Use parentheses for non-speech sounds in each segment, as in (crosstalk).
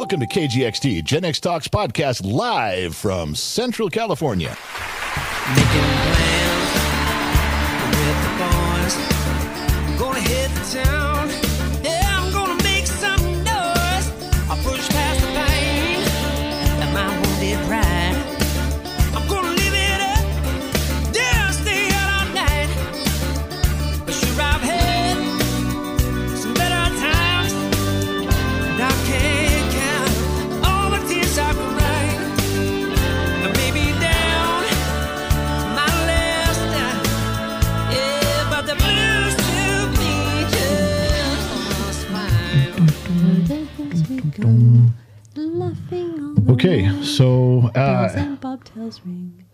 Welcome to KGXT Gen X Talks podcast live from Central California. Making plans with the boys. I'm gonna hit the town. Okay, so uh,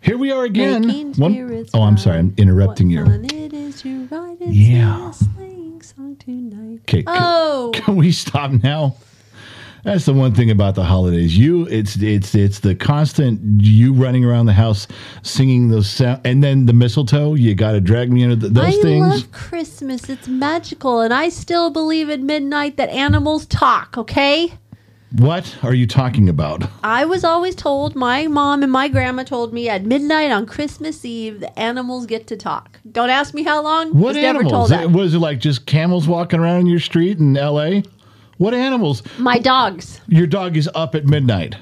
here we are again. One- oh, I'm sorry, I'm interrupting you. fun it is to ride and Yeah. sing a sleighing song tonight. Okay, can, Oh, can we stop now? That's the one thing about the holidays. You, it's it's it's the constant you running around the house singing those sound, and then the mistletoe. You got to drag me into th- those I things. I love Christmas. It's magical, and I still believe at midnight that animals talk. Okay. What are you talking about? I was always told, my mom and my grandma told me at midnight on Christmas Eve, the animals get to talk. Don't ask me how long. What was animals? that. Was it like just camels walking around in your street in L.A.? What animals? My dogs. Your dog is up at midnight.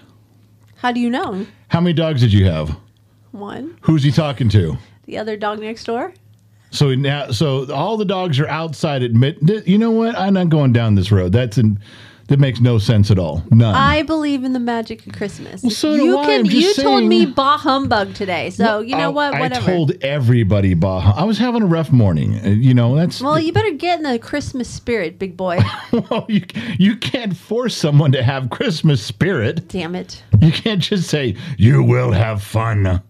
How do you know? How many dogs did you have? One. Who's he talking to? The other dog next door. So now, so all the dogs are outside at mid. You know what? I'm not going down this road. That's in, that makes no sense at all. None. I believe in the magic of Christmas. so do you I. can. You told me bah humbug today, so you know I- what? I Whatever. told everybody, bah. I was having a rough morning. Uh, You know, that's well, you better get in the Christmas spirit, big boy. (laughs) well, you you can't force someone to have Christmas spirit. Damn it. You can't just say you will have fun.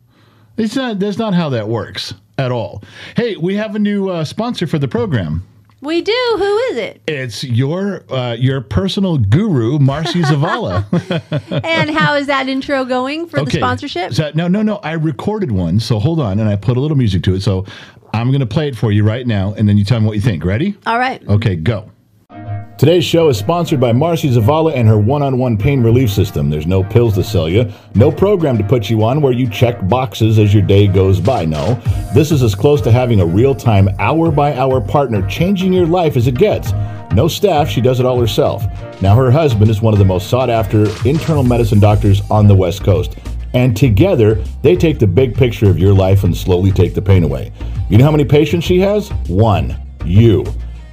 It's not. That's not how that works at all. Hey, we have a new uh, sponsor for the program. We do. Who is it? It's your uh, your personal guru, Marcy Zavala. (laughs) (laughs) And how is that intro going for the sponsorship? So, no, no, no. I recorded one. So hold on, and I put a little music to it. So I'm going to play it for you right now, and then you tell me what you think. Ready? All right. Okay, go. Today's show is sponsored by Marcy Zavala and her one on one pain relief system. There's no pills to sell you, no program to put you on where you check boxes as your day goes by. No, this is as close to having a real time, hour by hour partner changing your life as it gets. No staff, she does it all herself. Now, her husband is one of the most sought after internal medicine doctors on the West Coast. And together, they take the big picture of your life and slowly take the pain away. You know how many patients she has? One. You.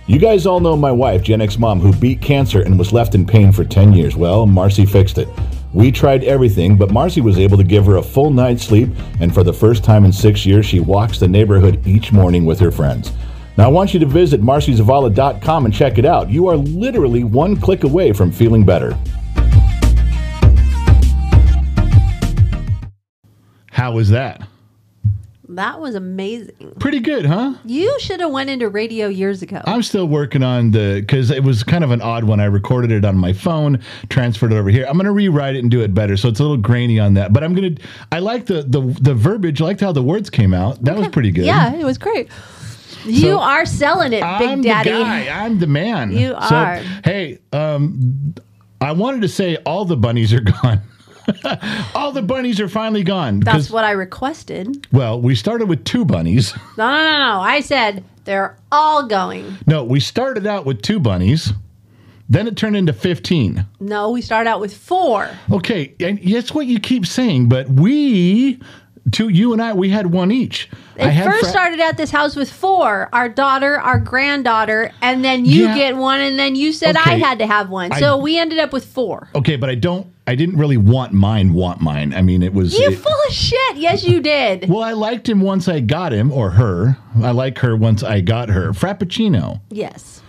You guys all know my wife, Gen X mom, who beat cancer and was left in pain for 10 years. Well, Marcy fixed it. We tried everything, but Marcy was able to give her a full night's sleep, and for the first time in six years, she walks the neighborhood each morning with her friends. Now, I want you to visit marcyzavala.com and check it out. You are literally one click away from feeling better. How was that? That was amazing. Pretty good, huh? You should have went into radio years ago. I'm still working on the because it was kind of an odd one. I recorded it on my phone, transferred it over here. I'm gonna rewrite it and do it better, so it's a little grainy on that. But I'm gonna. I like the the the verbiage. I liked how the words came out. That was pretty good. Yeah, it was great. You are selling it, Big I'm Daddy. the guy. I'm the man. You So, are. Hey, um, I wanted to say all the bunnies are (laughs) gone. (laughs) all the bunnies are finally gone. That's what I requested. well, we started with two bunnies. No, no, no, no. I said they're all going. No, we started out with two bunnies. Then it turned into 15. No, we started out with four. Okay, and that's what you keep saying, but we, two, you and I, we had one each. It I first Fra- started at this house with four our daughter, our granddaughter, and then you Yeah. get one, and then you said I had to have one. I- So we ended up with four. Okay, but I don't. I didn't really want mine. Want mine. I mean, it was. You it- full of shit. Yes, you did. (laughs) well, I liked him once I got him, or her. I like her once I got her. Frappuccino. yes.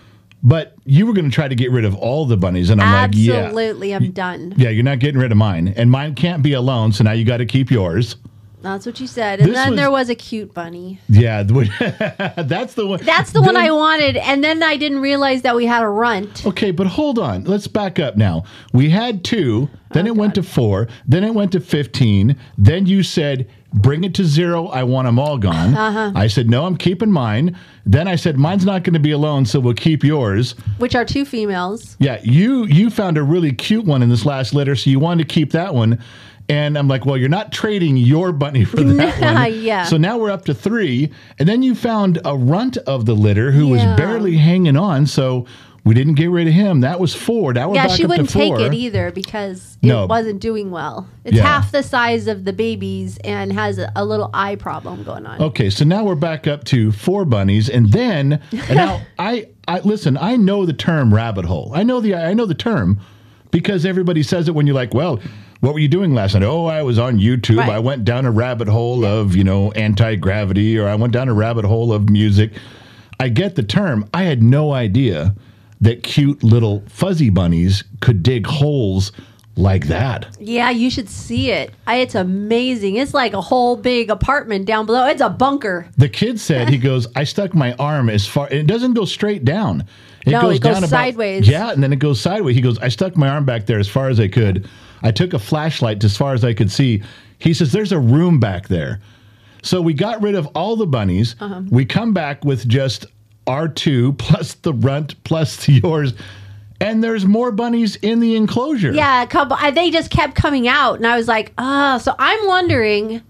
But you were going to try to get rid of all the bunnies, and I'm like, yeah, Absolutely. I'm done. yeah, you're not getting rid of mine, and mine can't be alone. So now you got to keep yours. That's what you said. And This then was- there was a cute bunny. Yeah, (laughs) that's the one. That's the one I wanted. And then I didn't realize that we had a runt. Okay, but hold on. Let's back up now. We had two, then it went to four, then it went to 15. Then you said bring it to zero. I want them all gone. Uh-huh. I said, no, I'm keeping mine. Then I said, mine's not going to be alone, so we'll keep yours. Which are two females. Yeah, you you found a really cute one in this last litter, so you wanted to keep that one. And I'm like, well, you're not trading your bunny for that (laughs) one. Yeah. So now we're up to three. And then you found a runt of the litter who Yeah. was barely hanging on. So we didn't get rid of him. That was four. That we're Yeah, back she up wouldn't to four. take it either because it No. wasn't doing well. It's Yeah. half the size of the babies and has a, a little eye problem going on. Okay, so now we're back up to four bunnies, and then and now (laughs) I, I listen. I know the term rabbit hole. I know the I know the term because everybody says it when you're like, well. What were you doing last night? Oh, I was on YouTube. Right. I went down a rabbit hole of, you know, anti gravity, or I went down a rabbit hole of music. I get the term. I had no idea that cute little fuzzy bunnies could dig holes like that. Yeah, you should see it. It's amazing. It's like a whole big apartment down below. It's a bunker. The kid said, he goes, I stuck my arm as far, it doesn't go straight down. It No, it goes sideways. yeah, and then it goes sideways. He goes, I stuck my arm back there as far as I could. I took a flashlight as far as I could see. He says, There's a room back there. So we got rid of all the bunnies. Uh-huh. We come back with just our two (laughs) plus the runt plus (laughs) yours. And there's more bunnies in the enclosure. Yeah, a couple. They just kept coming out, and I was like, oh. So I'm wondering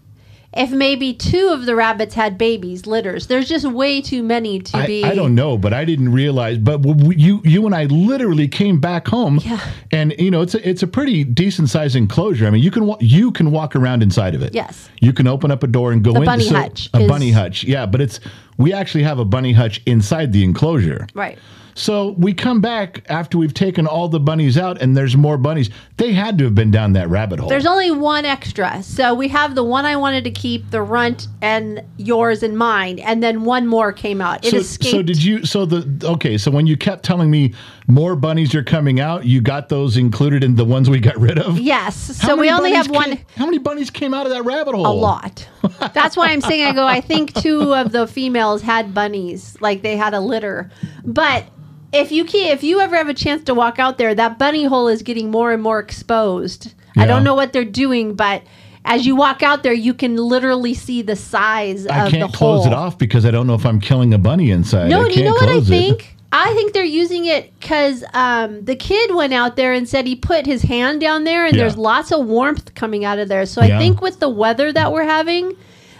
if maybe two of the rabbits had babies, litters. There's just way too many to I, be. I don't know, but I didn't realize. But w- w- you, you and I literally came back home, Yeah. and you know it's a, it's a pretty decent sized enclosure. I mean, you can you can walk around inside of it. Yes. you can open up a door and go The in. bunny hutch A is- bunny hutch, yeah. But it's we actually have a bunny hutch inside the enclosure. Right. So we come back after we've taken all the bunnies out, and there's more bunnies. They had to have been down that rabbit hole. There's only one extra. So we have the one I wanted to keep, the runt, and yours and mine, and then one more came out. It so, escaped. so did you? So the okay. So when you kept telling me more bunnies are coming out, you got those included in the ones we got rid of. Yes. How So we only have one. How many bunnies came out of that rabbit hole? A lot. That's why I'm saying I go. I think two of the females had bunnies, like they had a litter. But if you can, if you ever have a chance to walk out there, that bunny hole is getting more and more exposed. I don't know what they're doing, but as you walk out there, you can literally see the size of the city. I can't close hole. it off because I don't know if I'm killing a bunny inside. No, you know what I close it. think? I think they're using it because um, the kid went out there and said he put his hand down there, and Yeah. there's lots of warmth coming out of there. So Yeah. I think with the weather that we're having,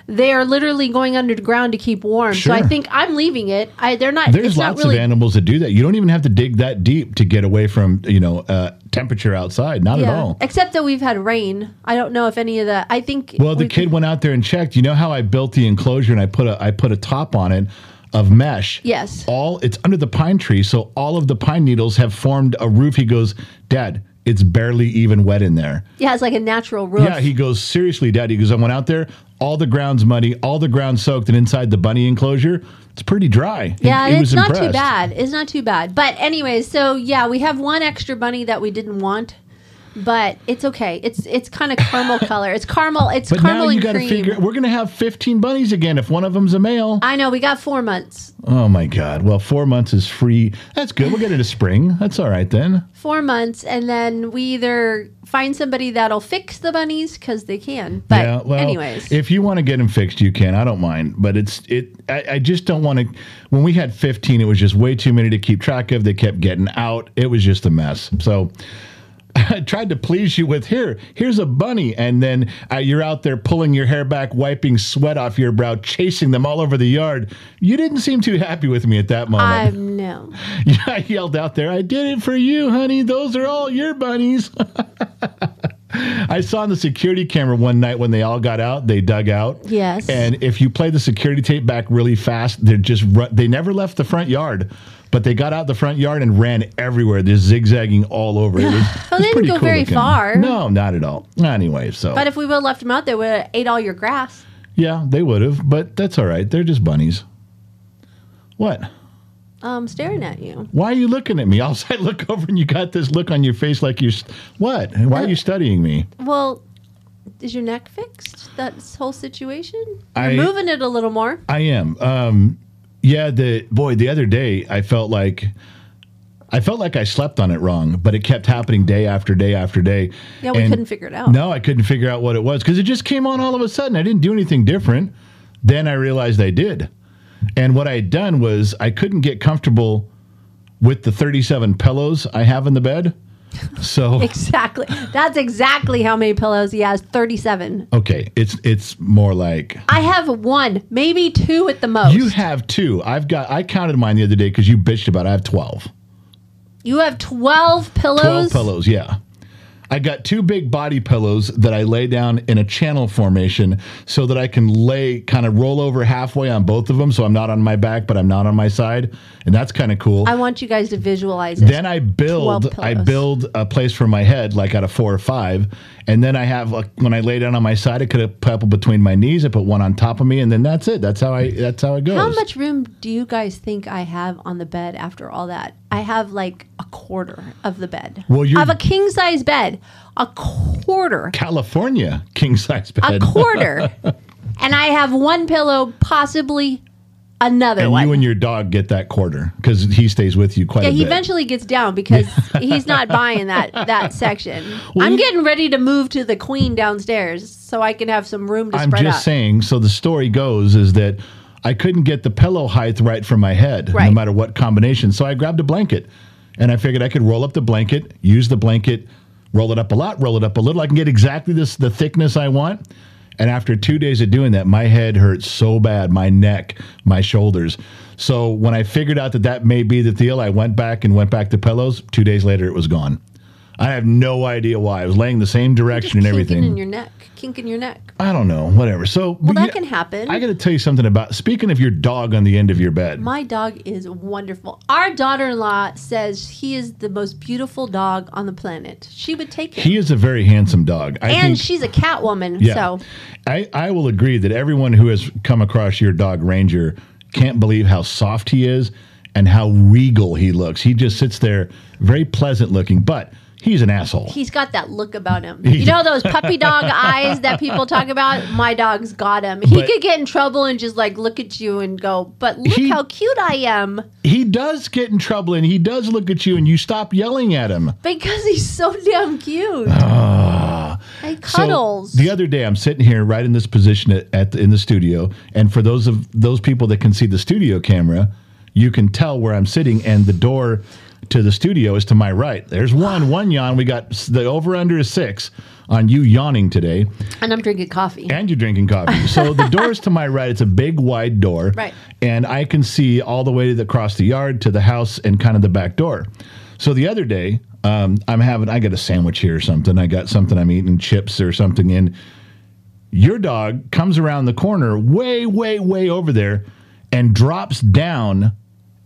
they are literally going underground to keep warm. So I think I'm leaving it. I they're not. There's it's not lots really, of animals that do that. You don't even have to dig that deep to get away from you know uh, temperature outside. Not at all. except that we've had rain. I don't know if any of that. I think. Well, the kid went out there and checked. You know how I built the enclosure and I put a I put a top on it of mesh. Yes. All it's under the pine tree, so all of the pine needles have formed a roof. He goes, Dad, it's barely even wet in there. Yeah, it's like a natural roof. Yeah, he goes, seriously, Dad. He goes, I went out there, all the ground's muddy, all the ground soaked, and inside the bunny enclosure, it's pretty dry. Yeah, he it's was not too bad. It's not too bad. But anyways, so yeah, we have one extra bunny that we didn't want, but it's okay. It's it's kind of caramel (laughs) color. It's caramel. It's But caramel now you got to figure. We're gonna have 15 bunnies again if one of them's a male. I know we got four months. Oh my God! Well, four months is free. That's good. We'll get into spring. That's all right then. Four months, and then we either find somebody that'll fix the bunnies because they can. But anyways, if you want to get them fixed, you can. I don't mind, but it's it. I, I just don't want to. When we had 15, it was just way too many to keep track of. They kept getting out. It was just a mess. So. I (laughs) tried to please you with here. Here's a bunny, and then uh, you're out there pulling your hair back, wiping sweat off your brow, chasing them all over the yard. You didn't seem too happy with me at that moment. I'm no. (laughs) Yeah, I yelled out there, I did it for you, honey. Those are all your bunnies. (laughs) I saw on the security camera one night when they all got out, they dug out. Yes. And if you play the security tape back really fast, they're just run, they never left the front yard, but they got out the front yard and ran everywhere. They're zigzagging all over. It (sighs) was, it Well, was they didn't go cool very looking. far. No, not at all. Anyway, so But if we would have left them out, they would have ate all your grass. yeah, they would have, but that's all right. They're just bunnies. What? Um, staring at you. Why are you looking at me? (laughs) All I look over and you got this look on your face like you're. st- What? Why are you studying me? Well, is your neck fixed? That whole situation? You're I- moving it a little more. I am. Um, yeah, the boy, the other day I felt like I felt like I slept on it wrong, but it kept happening day after day after day. Yeah, we And- couldn't figure it out. No, I couldn't figure out what it was because it just came on all of a sudden. I didn't do anything different. Then I realized I did. And what I had done was I couldn't get comfortable with the 37 pillows I have in the bed. So (laughs) Exactly. That's exactly how many pillows he has. Thirty-seven. okay, it's it's more like I have one, maybe two at the most. you have two. I've got I counted mine the other day because you bitched about. It. I have 12. You have twelve pillows. 12 pillows, yeah. I got two big body pillows that I lay down in a channel formation so that I can lay kind of roll over halfway on both of them so I'm not on my back but I'm not on my side and that's kind of cool. I want you guys to visualize it. then I build I build a place for my head like out of 4 or 5 and then I have like when I lay down on my side I could have put a couple between my knees I put one on top of me and then that's it. That's how I that's how it goes. How much room do you guys think I have on the bed after all that? I have like a quarter of the bed. Well, you're- have a king size bed. A quarter. California king size bed, A quarter. (laughs) and I have one pillow, possibly another and one. you and your dog get that quarter because he stays with you quite yeah, he eventually gets down because (laughs) he's not buying that that section. I'm you- getting ready to move to the queen downstairs so I can have some room to I'm spread just out. saying. So the story goes is that I couldn't get the pillow height right for my head, no matter what combination. So I grabbed a blanket, and I figured I could roll up the blanket, use the blanket, roll it up a lot, roll it up a little. I can get exactly this the thickness I want. And after two days of doing that, my head hurt so bad, my neck, my shoulders. So when I figured out that that may be the deal, I went back and went back to pillows. Two days later, it was gone. I have no idea why. I was laying the same direction and everything. in your neck, kink in your neck. I don't know, whatever. So Well, that yeah, can happen. I got to tell you something about speaking of your dog on the end of your bed. My dog is wonderful. Our daughter-in-law says he is the most beautiful dog on the planet. She would take him. he is a very handsome dog. I and think, she's a cat woman, yeah, so I I will agree that everyone who has come across your dog Ranger can't believe how soft he is and how regal he looks. He just sits there, very pleasant looking, but he's an asshole. he's got that look about him. You know those puppy dog (laughs) eyes that people talk about? My dog's got him. He But- could get in trouble and just like look at you and go, "But look He- how cute I am." he does get in trouble and he does look at you and you stop yelling at him. Because he's so damn cute. Ah. He So, cuddles. the other day, I'm sitting here right in this position at, at the, in the studio, and for those of those people that can see the studio camera, you can tell where I'm sitting, and the door to the studio is to my right. There's one, one yawn. We got the over under is six on you yawning today, and I'm drinking coffee. and you're drinking coffee. So (laughs) the door is to my right. It's a big wide door, Right. And I can see all the way across the yard to the house and kind of the back door. So the other day, um, I'm having I got a sandwich here or something. I got something I'm eating, chips or something, and your dog comes around the corner, way, way, way over there, and drops down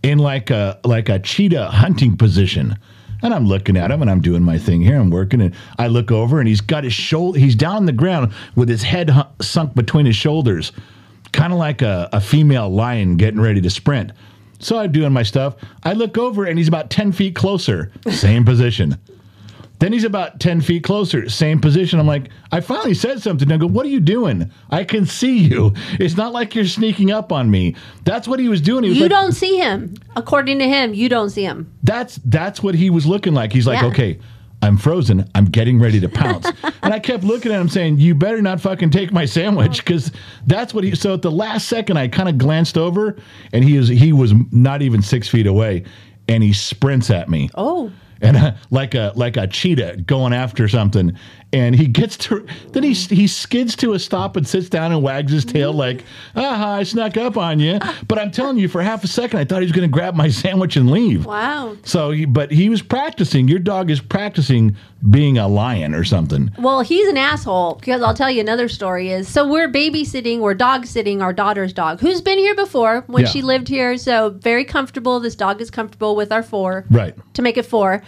in like a like a cheetah hunting position. And I'm looking at him and I'm doing my thing here. I'm working and I look over and he's got his shoulder. He's down on the ground with his head hu- sunk between his shoulders, kind of like a, a female lion getting ready to sprint. So I'm doing my stuff. I look over and he's about 10 feet closer, same position. Then he's about 10 feet closer, same position. I'm like, I finally said something. I go, What are you doing? I can see you. It's not like you're sneaking up on me. That's what he was doing. He was you like, don't see him. According to him, you don't see him. That's that's what he was looking like. He's like, Yeah. Okay, I'm frozen. I'm getting ready to pounce. (laughs) and I kept looking at him saying, You better not fucking take my sandwich because that's what he so at the last second I kind of glanced over and he was he was not even six feet away and he sprints at me Oh. And (laughs) like a like a cheetah going after something and he gets to then he he skids to a stop and sits down and wags his tail mm-hmm. like ah, aha i snuck up on you but i'm telling you for half a second i thought he was going to grab my (laughs) sandwich and leave Wow. so he, but he was practicing your dog is practicing being a lion or something Well, he's an asshole because I'll tell you another story is so we're babysitting, we're dog sitting our daughter's dog who's been here before when Yeah. she lived here. So very comfortable. This dog is comfortable with our four. right To make it four.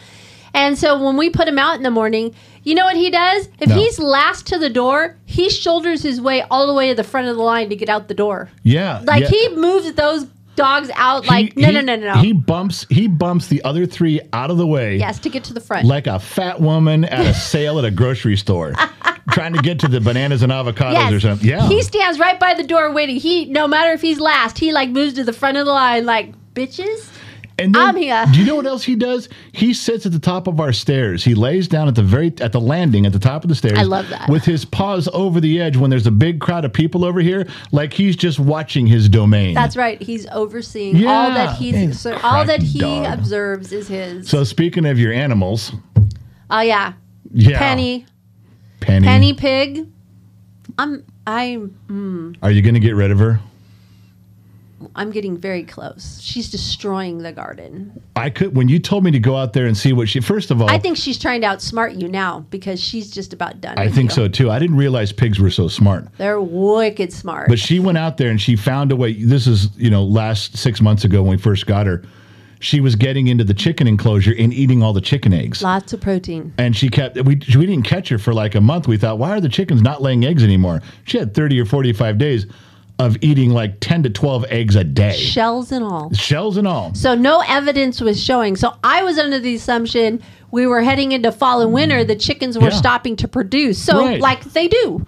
And so when we put him out in the morning, you know what he does? If No. he's last to the door, he shoulders his way all the way to the front of the line to get out the door. yeah Like yeah. he moves those dogs out like no he- no no no no. he bumps he bumps the other three out of the way yes, to get to the front. like a fat woman at a sale at a grocery store (laughs) trying to get to the bananas and avocados Yes. or something yeah He stands right by the door waiting. He no matter if he's last, he like moves to the front of the line like bitches. And then, I'm here. Do you know what else he does? He sits at the top of our stairs. He lays down at the very at the landing at the top of the stairs. I love that. With his paws over the edge when there's a big crowd of people over here, like he's just watching his domain. That's right. He's overseeing all Yeah. that Hey, he's so all that he dog. observes is his. so speaking of your animals, oh yeah, yeah, Penny, Penny, Penny Pig. I'm I'm hmm. Are you going to get rid of her? I'm getting very close. She's destroying the garden. I could when you told me to go out there and see what she. First of all, I think she's trying to outsmart you now because she's just about done. I think you. so too. I didn't realize pigs were so smart. They're wicked smart. But she went out there and she found a way. This is, you know, last six months ago when we first got her. She was getting into the chicken enclosure and eating all the chicken eggs. Lots of protein. And she kept, we, we didn't catch her for like a month. We thought, why are the chickens not laying eggs anymore? She had 30 or 45 days of eating like 10 to 12 eggs a day, Shells and all. shells and all. So no evidence was showing. So I was under the assumption we were heading into fall and winter. The chickens were Yeah. stopping to produce. So Right. like they do.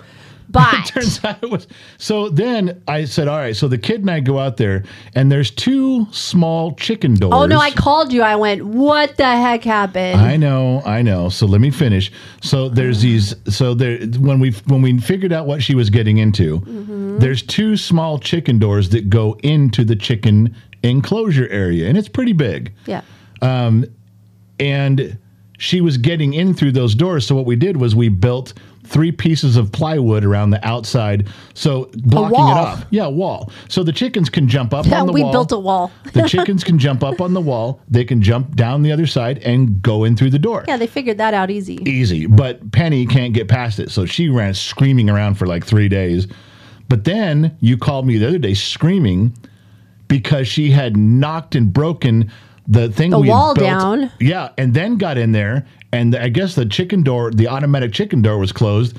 (laughs) But Turns out it was. So then I said, all right. So the kid and I go out there, and there's two small chicken doors. oh no, I called you. I went, what the heck happened? I know, I know. So let me finish. So there's these. So there, when we when we figured out what she was getting into, Mm-hmm. there's two small chicken doors that go into the chicken enclosure area, and it's pretty big. yeah. Um, and she was getting in through those doors. So what we did was we built three pieces of plywood around the outside, so blocking it up. Yeah, wall. So the chickens can jump up Yeah, (laughs) on the we wall. built a wall. (laughs) the chickens can jump up on the wall. They can jump down the other side and go in through the door. Yeah, they figured that out easy. easy. But Penny can't get past it. So she ran screaming around for like three days. But then you called me the other day screaming because she had knocked and broken the thing The wall built. down. Yeah, and then got in there, and I guess the chicken door, the automatic chicken door, was closed.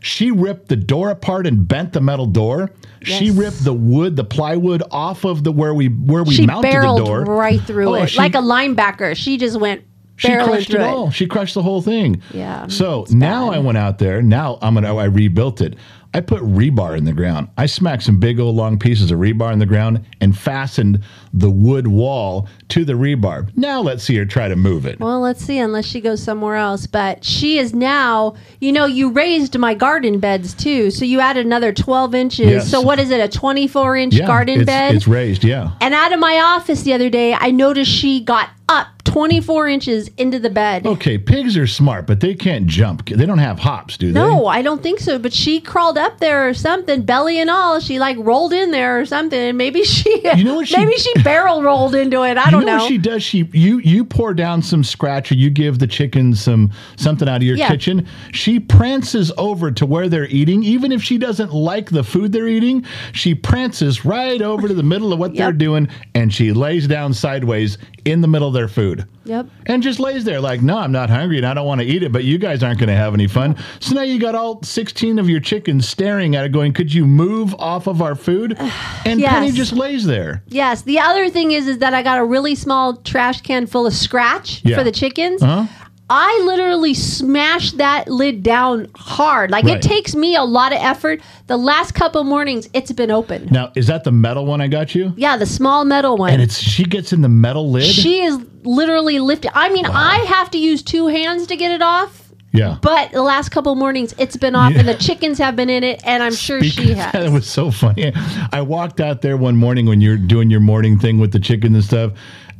She ripped the door apart and bent the metal door. She ripped the wood, the plywood off of the where we where we She mounted the door right through Oh, it she- like a linebacker. She just went she crushed it it. all. She crushed the whole thing. Yeah, So now bad. I went out there. Now I'm gonna. I rebuilt it. I put rebar in the ground. I smacked some big old long pieces of rebar in the ground and fastened the wood wall to the rebar. Now let's see her try to move it. Well, let's see, unless she goes somewhere else. But she is now, you know, you raised my garden beds too. So you added another 12 inches. Yes. So what is it, a 24 inch garden it's, bed? It's raised. Yeah. and out of my office the other day, I noticed she got up 24 inches into the bed. Okay, pigs are smart, but they can't jump. They don't have hops, do they? No, I don't think so. But she crawled up there or something, belly and all. She like rolled in there or something. And maybe (laughs) she, You know what she- maybe she (laughs) barrel rolled into it. I you don't know, know. she does? She you you pour down some scratch or you give the chickens some something out of your Yeah. kitchen. She prances over to where they're eating, even if she doesn't like the food they're eating. She prances right over to the middle of what they're doing, and she lays down sideways in the middle of their food. Yep. And just lays there like, no, I'm not hungry and I don't want to eat it, but you guys aren't going to have any fun. So now you got all 16 of your chickens staring at it, going, could you move off of our food? (sighs) And Yes. Penny just lays there. Yes. The other thing is, is that I got a really small trash can full of scratch Yeah. for the chickens. Huh? I literally smashed that lid down hard. Like Right. it takes me a lot of effort. The last couple mornings, it's been open. Now, is that the metal one I got you? Yeah, the small metal one. And it's she gets in the metal lid. she is literally lifting. I mean, I have to use two hands to get it off. yeah. But the last couple mornings, it's been off, and the chickens have been in it, and I'm sure Speaking she (laughs) has. that, it was so funny. I walked out there one morning when you're doing your morning thing with the chickens and stuff,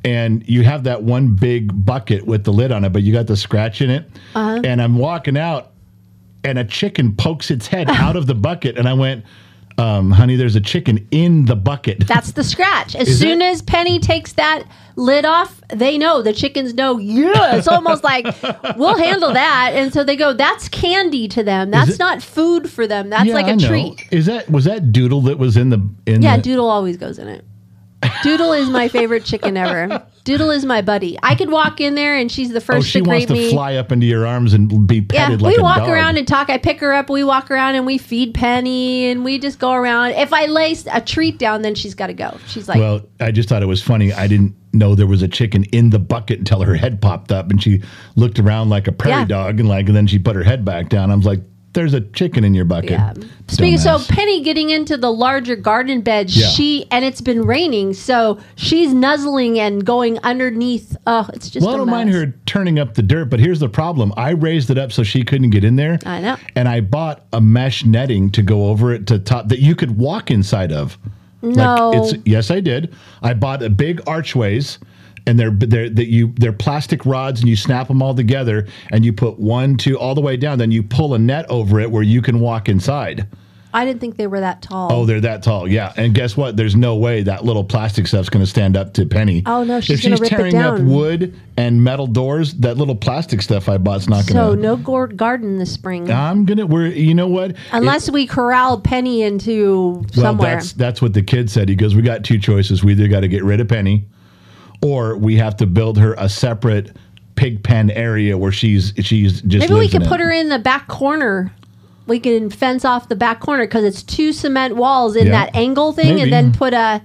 and you have that one big bucket with the lid on it, but you got the scratch in it. Uh-huh. And I'm walking out, and a chicken pokes its head (laughs) out of the bucket, and I went, um, "Honey, there's a chicken in the bucket." That's the scratch. As soon it? as Penny takes that lid off, they know the chickens know. Yeah, it's almost like (laughs) we'll handle that, and so they go. That's candy to them. That's not food for them. That's Yeah, like a treat. Is that was that Doodle that was in the in Yeah, the, Doodle always goes in it. Doodle is my favorite chicken ever. Doodle is my buddy. I could walk in there and she's the Oh, first she to wants greet to me. fly up into your arms and be Yeah, petted like we walk dog. around and talk. I pick her up. We walk around and we feed Penny and we just go around. If I lay a treat down, then she's got to go. She's like, Well, I just thought it was funny. I didn't know there was a chicken in the bucket until her head popped up and she looked around like a prairie Yeah. dog and like and then she put her head back down. I was like, there's a chicken in your bucket. Yeah. Speaking so Penny getting into the larger garden bed, Yeah. she and it's been raining, so she's nuzzling and going underneath. Oh, it's just. Well, I a don't mind her turning up the dirt, but here's the problem. I raised it up so she couldn't get in there. I know. And I bought a mesh netting to go over it to top that you could walk inside of. No. Like it's yes, I did. I bought a big archways and they're they're that you they're plastic rods and you snap them all together and you put one, two all the way down, then you pull a net over it where you can walk inside. I didn't think they were that tall. Oh, they're that tall. Yeah. And guess what? There's no way that little plastic stuff's going to stand up to Penny. Oh, no, she's if gonna she's rip it tearing up wood and metal doors, that little plastic stuff I bought's not so going to. no gour- garden this spring, I'm gonna. We're. You know what? unless we corral Penny into Well, somewhere. that's that's what the kid said. He goes, "We got two choices. We either got to get rid of Penny, or we have to build her a separate pig pen area where she's she's just Maybe we could put her in the back corner. We can fence off the back corner because it's two cement walls in Yeah. that angle thing, Maybe. and then put a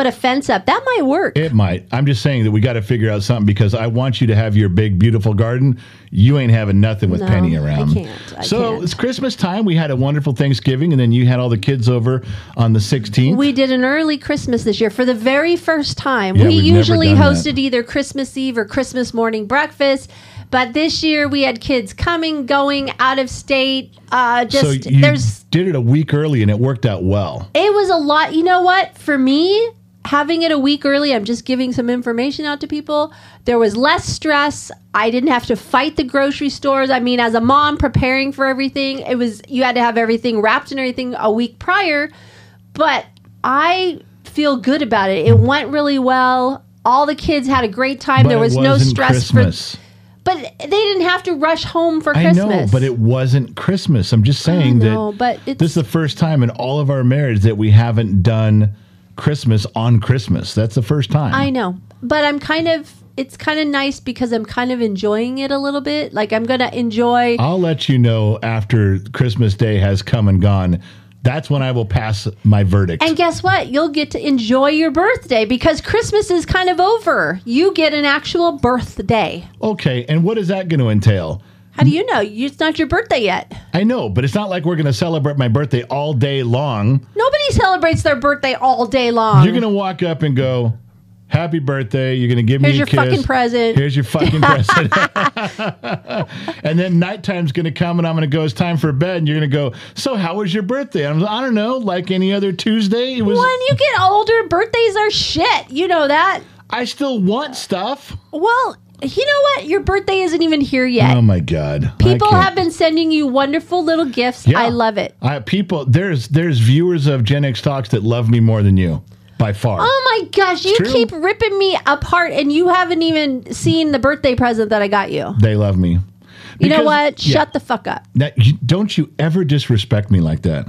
put a fence up. That might work. It might. I'm just saying that we got to figure out something because I want you to have your big, beautiful garden. You ain't having nothing with No, Penny I around. can't. I so can't. it's Christmas time. We had a wonderful Thanksgiving, and then you had all the kids over on the 16th. We did an early Christmas this year for the very first time. Yeah, we usually done that. hosted either Christmas Eve or Christmas morning breakfast, but this year we had kids coming, going out of state. Uh, so just you there's did it a week early, and it worked out well. it was a lot. You know what? For me, having it a week early, I'm just giving some information out to people. There was less stress. I didn't have to fight the grocery stores. I mean, as a mom preparing for everything, it was you had to have everything wrapped and everything a week prior. But I feel good about it. It went really well. All the kids had a great time. But there was no stress Christmas. for but they didn't have to rush home for I Christmas. know, but it wasn't Christmas. I'm just saying know, that but this is the first time in all of our marriage that we haven't done Christmas on Christmas. That's the first time. I know, but I'm kind of. It's kind of nice because I'm kind of enjoying it a little bit. Like I'm gonna enjoy. I'll let you know after Christmas Day has come and gone. That's when I will pass my verdict. And guess what? You'll get to enjoy your birthday because Christmas is kind of over. You get an actual birthday. okay, and what is that going to entail? How do you know? It's not your birthday yet. I know, but it's not like we're going to celebrate my birthday all day long. Nobody celebrates their birthday all day long. You're going to walk up and go, "Happy birthday!" You're going to give Here's me a your kiss. fucking present. Here's your fucking present. (laughs) (laughs) and then nighttime's going to come, and I'm going to go. It's time for bed, and you're going to go. So, how was your birthday? I'm, I don't know, like any other Tuesday. It was. when you get older, birthdays are shit. You know that. I still want stuff. Well, you know what? Your birthday isn't even here yet. Oh my god! People have been sending you wonderful little gifts. Yeah. I love it. I, people, there's there's viewers of Gen X Talks that love me more than you, by far. Oh my gosh, you true. keep ripping me apart and you haven't even seen the birthday present that I got you. They love me. You know what? yeah, Shut the fuck up. that- you- don't you ever disrespect me like that?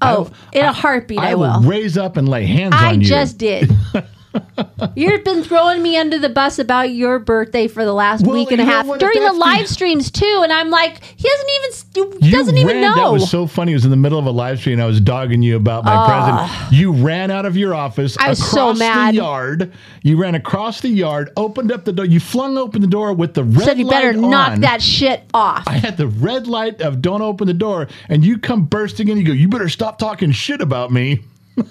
Oh, in a heartbeat, I, will. raise up and lay hands I on you. I just did. (laughs) You've been throwing me under the bus about your birthday for the last Well, week and a half during the live streams too, and I'm like, he doesn't even he doesn't even ran- That know. was so funny. It was in the middle of a live stream. I was dogging you about my present. You ran out of your office. I was across so mad. the yard. You ran across the yard, opened up the door. You flung open the door with the red light. Said you better light knock that shit off. I had the red light of don't open the door, and you come bursting in. You go, you better stop talking shit about me. (laughs)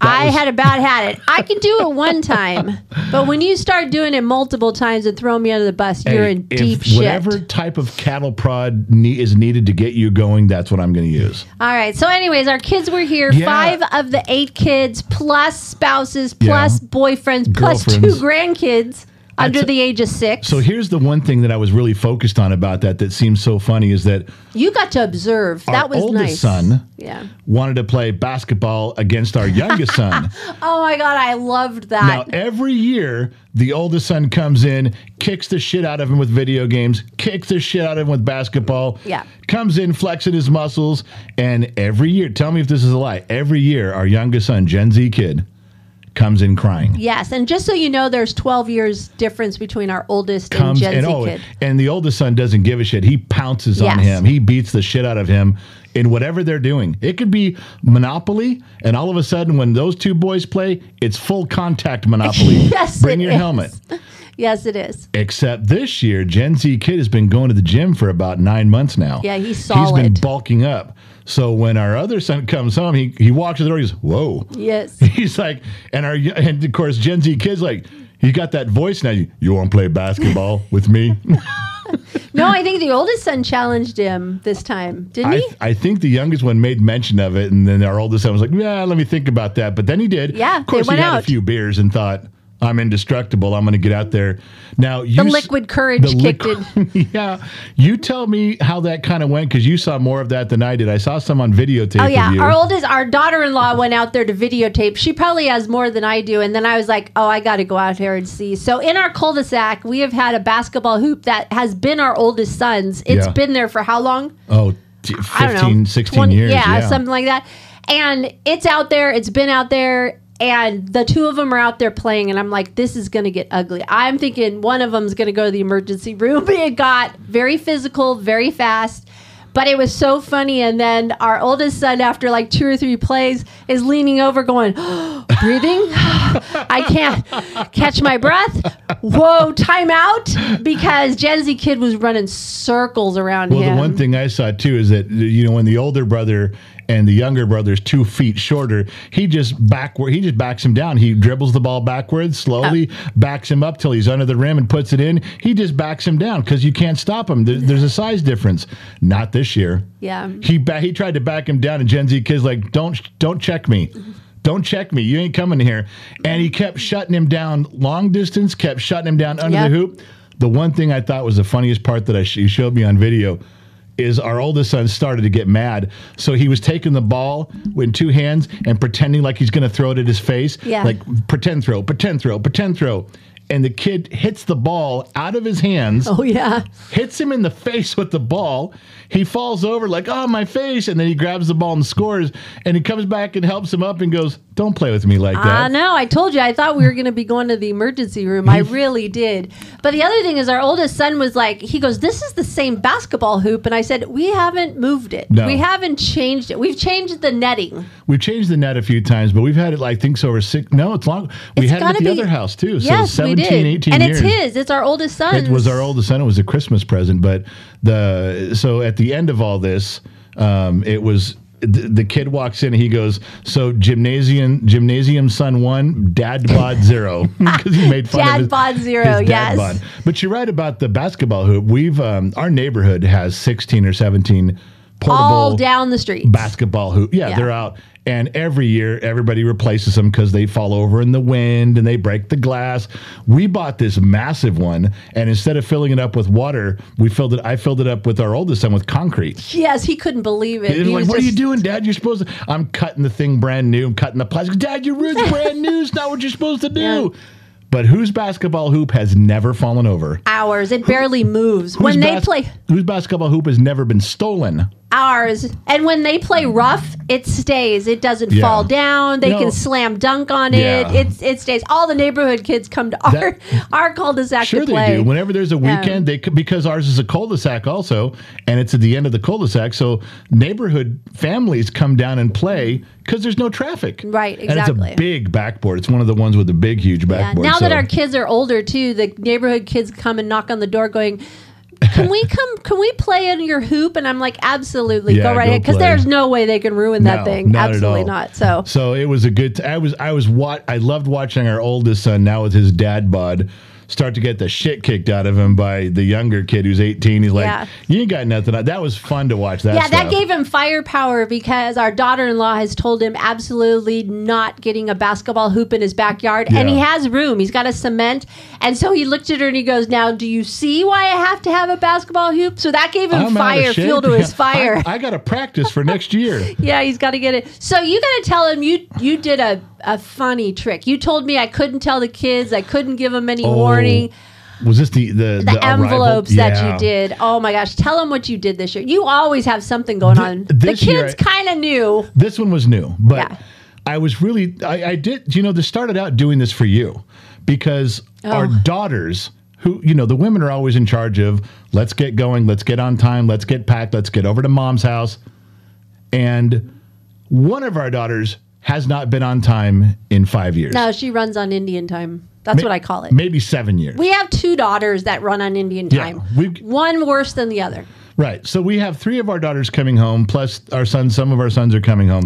I was- had about had it. I can do it one time, but when you start doing it multiple times and throwing me under the bus, you're Hey, in deep shit. whatever type of cattle prod ne- is needed to get you going, that's what I'm going to use. All right. So, anyways, our kids were here. Yeah. Five of the eight kids, plus spouses, plus boyfriends, plus two grandkids under the age of six. So here's the one thing that I was really focused on about that that seems so funny is that you got to observe. that was oldest nice. son Yeah. wanted to play basketball against our youngest son. (laughs) Oh my god, I loved that. Now, every year, the oldest son comes in, kicks the shit out of him with video games, kicks the shit out of him with basketball. Yeah. Comes in, flexing his muscles. And every year, tell me if this is a lie, every year, our youngest son, Gen Z kid, comes in crying. yes, and just so you know, there's 12 years difference between our oldest Comes and Gen and Z oh, kid. and the oldest son doesn't give a shit. He pounces on him. He beats the shit out of him in whatever they're doing. It could be Monopoly, and all of a sudden, when those two boys play, it's full contact Monopoly. (laughs) Yes, Bring your is. helmet. (laughs) Yes, it is. Except this year, Gen Z kid has been going to the gym for about nine months now. Yeah, he's solid. He's been bulking up. So when our other son comes home, he, he walks to the door. He goes, "Whoa!" Yes. (laughs) He's like, and our and of course Gen Z kids like, he got that voice now. You, you want to play basketball (laughs) with me? No, I think the oldest son challenged him this time, didn't I, he? I think the youngest one made mention of it, and then our oldest son was like, "Yeah, let me think about that." But then he did. Yeah, of course he had a few beers and thought, "I'm indestructible. I'm going to get out there." Now you The liquid courage kicked in. (laughs) yeah, you tell me how that kind of went because you saw more of that than I did. I saw some on videotape. Oh yeah, our oldest, our daughter-in-law went out there to videotape. She probably has more than I do, and then I was like, "Oh, I got to go out here and see." So in our cul-de-sac, we have had a basketball hoop that has been our oldest son's. It's Yeah. been there for how long? oh, t- I don't 15, know, 16 20 years. yeah, Yeah, something like that. And it's out there. It's been out there, and the two of them are out there playing. And I'm like, this is going to get ugly. I'm thinking one of them's going to go to the emergency room. (laughs) It got very physical, very fast. But it was so funny. And then our oldest son, after like two or three plays, is leaning over, going, (gasps) breathing. (sighs) I can't catch my breath. Whoa, timeout. Because Gen Z kid was running circles around him. Well, him. the one thing I saw too is that you know when the older brother and the younger brother's two feet shorter, he just backward he just backs him down. He dribbles the ball backwards, slowly backs him up till he's under the rim and puts it in. He just backs him down because you can't stop him. There, there's a size difference. Not this year. Yeah. He ba- he tried to back him down, and Gen Z kids like don't don't check me. Don't check me. You ain't coming here. And he kept shutting him down long distance, kept shutting him down under Yep. the hoop. The one thing I thought was the funniest part that I sh- you showed me on video is our oldest son started to get mad. So he was taking the ball in two hands and pretending like he's going to throw it at his face. Yeah. Like pretend throw, pretend throw, pretend throw. And the kid hits the ball out of his hands Oh, yeah. hits him in the face with the ball. He falls over like, "Oh, my face!" And then he grabs the ball and scores. And he comes back and helps him up and goes, "Don't play with me like that. I that." know. I told you. I thought we were going to be going to the emergency room. I (laughs) really did. But the other thing is, our oldest son was like, he goes, "This is the same basketball hoop," and I said, "We haven't moved it. No. We haven't changed it. We've changed the netting. We've changed the net a few times, but we've had it, like, I think, so over six. No, it's long. We It's had it at the be- other house too. yes, so we 17, did. 18 and years. it's his. It's our oldest son. It was our oldest son. It was a Christmas present. But the so at the end of all this, um, it was the, the kid walks in and he goes, "So gymnasium gymnasium son one, dad bod zero (laughs) because he made fun Dad of his, bod zero, his yes. bod. But you're right about the basketball hoop. We've um, our neighborhood has 16 or 17 portable all down the street. basketball hoop. Yeah, Yeah. they're out. And every year, everybody replaces them because they fall over in the wind and they break the glass. We bought this massive one, and instead of filling it up with water, we filled it. I filled it up with our oldest son with concrete. Yes, he couldn't believe it. He was like, "What are you just- doing, Dad? You're supposed to." I'm cutting the thing brand new. I'm cutting the plastic. Dad, your root's (laughs) brand new. It's not what you're supposed to do. Yeah. But whose basketball hoop has never fallen over? Ours. It barely moves. Whose When they bas- play whose basketball hoop has never been stolen? Ours, and when they play rough, it stays. It doesn't Yeah. fall down. They No. can slam dunk on Yeah. it. It's it stays. All the neighborhood kids come to our That- our cul-de-sac Sure, to they do. Whenever there's a Yeah. weekend, they could, because ours is a cul-de-sac also, and it's at the end of the cul-de-sac. So neighborhood families come down and play because there's no traffic. Right, And it's exactly. a big backboard. It's one of the ones with the big, huge Yeah, backboard. now that our kids are older too, the neighborhood kids come and knock on the door, going, "Can we come? Can we play in your hoop?" And I'm like, "Absolutely, Yeah, go right go ahead," because there's no way they can ruin that No, thing. not Absolutely not. So So it was a good. T- I was I was what I loved watching our oldest son now with his dad bod start to get the shit kicked out of him by the younger kid who's 18. He's like, Yeah. "You ain't got nothing." That was fun to watch. That yeah, that gave him firepower because our daughter-in-law has told him absolutely not getting a basketball hoop in his backyard, and he has room. He's got a cement, and so he looked at her and he goes, "Now, do you see why I have to have a basketball hoop?" So that gave him I'm fire, fuel to his (laughs) fire. I, I got to practice for next year. (laughs) Yeah, he's got to get it. So you got to tell him you you did a, a funny trick. You told me I couldn't tell the kids. I couldn't give them any Oh, warning. Was this the the, The, arrival? envelopes that you did. Oh my gosh, tell them what you did this year. You always have something going Th- on. The kids kind of knew. This one was new, but Yeah. I was really I, I did you know they started out doing this for you because oh. our Oh. daughters who you know the women are always in charge of let's get going, let's get on time, let's get packed, let's get over to mom's house, and one of our daughters has not been on time in five years. No, she runs on Indian time. That's Ma- what I call it. Maybe seven years. We have two daughters that run on Indian time. we- One worse than the other. Right. So we have three of our daughters coming home, plus our sons, some of our sons are coming home.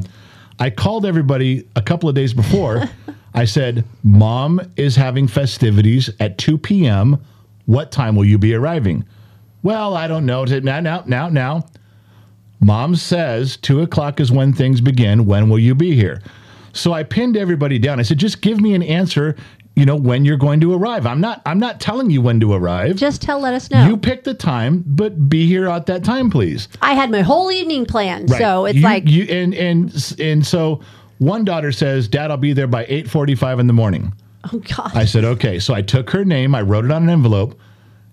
I called everybody a couple of days before. (laughs) I said, Mom is having festivities at 2 p.m. What time will you be arriving? Well, I don't know. Now, now, now, now. Mom says 2 o'clock is when things begin. When will you be here? So I pinned everybody down. I said, just give me an answer, you know, when you're going to arrive. I'm not I'm not telling you when to arrive. Just tell, let us know. You pick the time, but be here at that time, please. I had my whole evening planned, Right. so it's You- like you and and and so one daughter says, "Dad, I'll be there by eight forty-five in the morning." oh god, I said, "Okay." So I took her name, I wrote it on an envelope,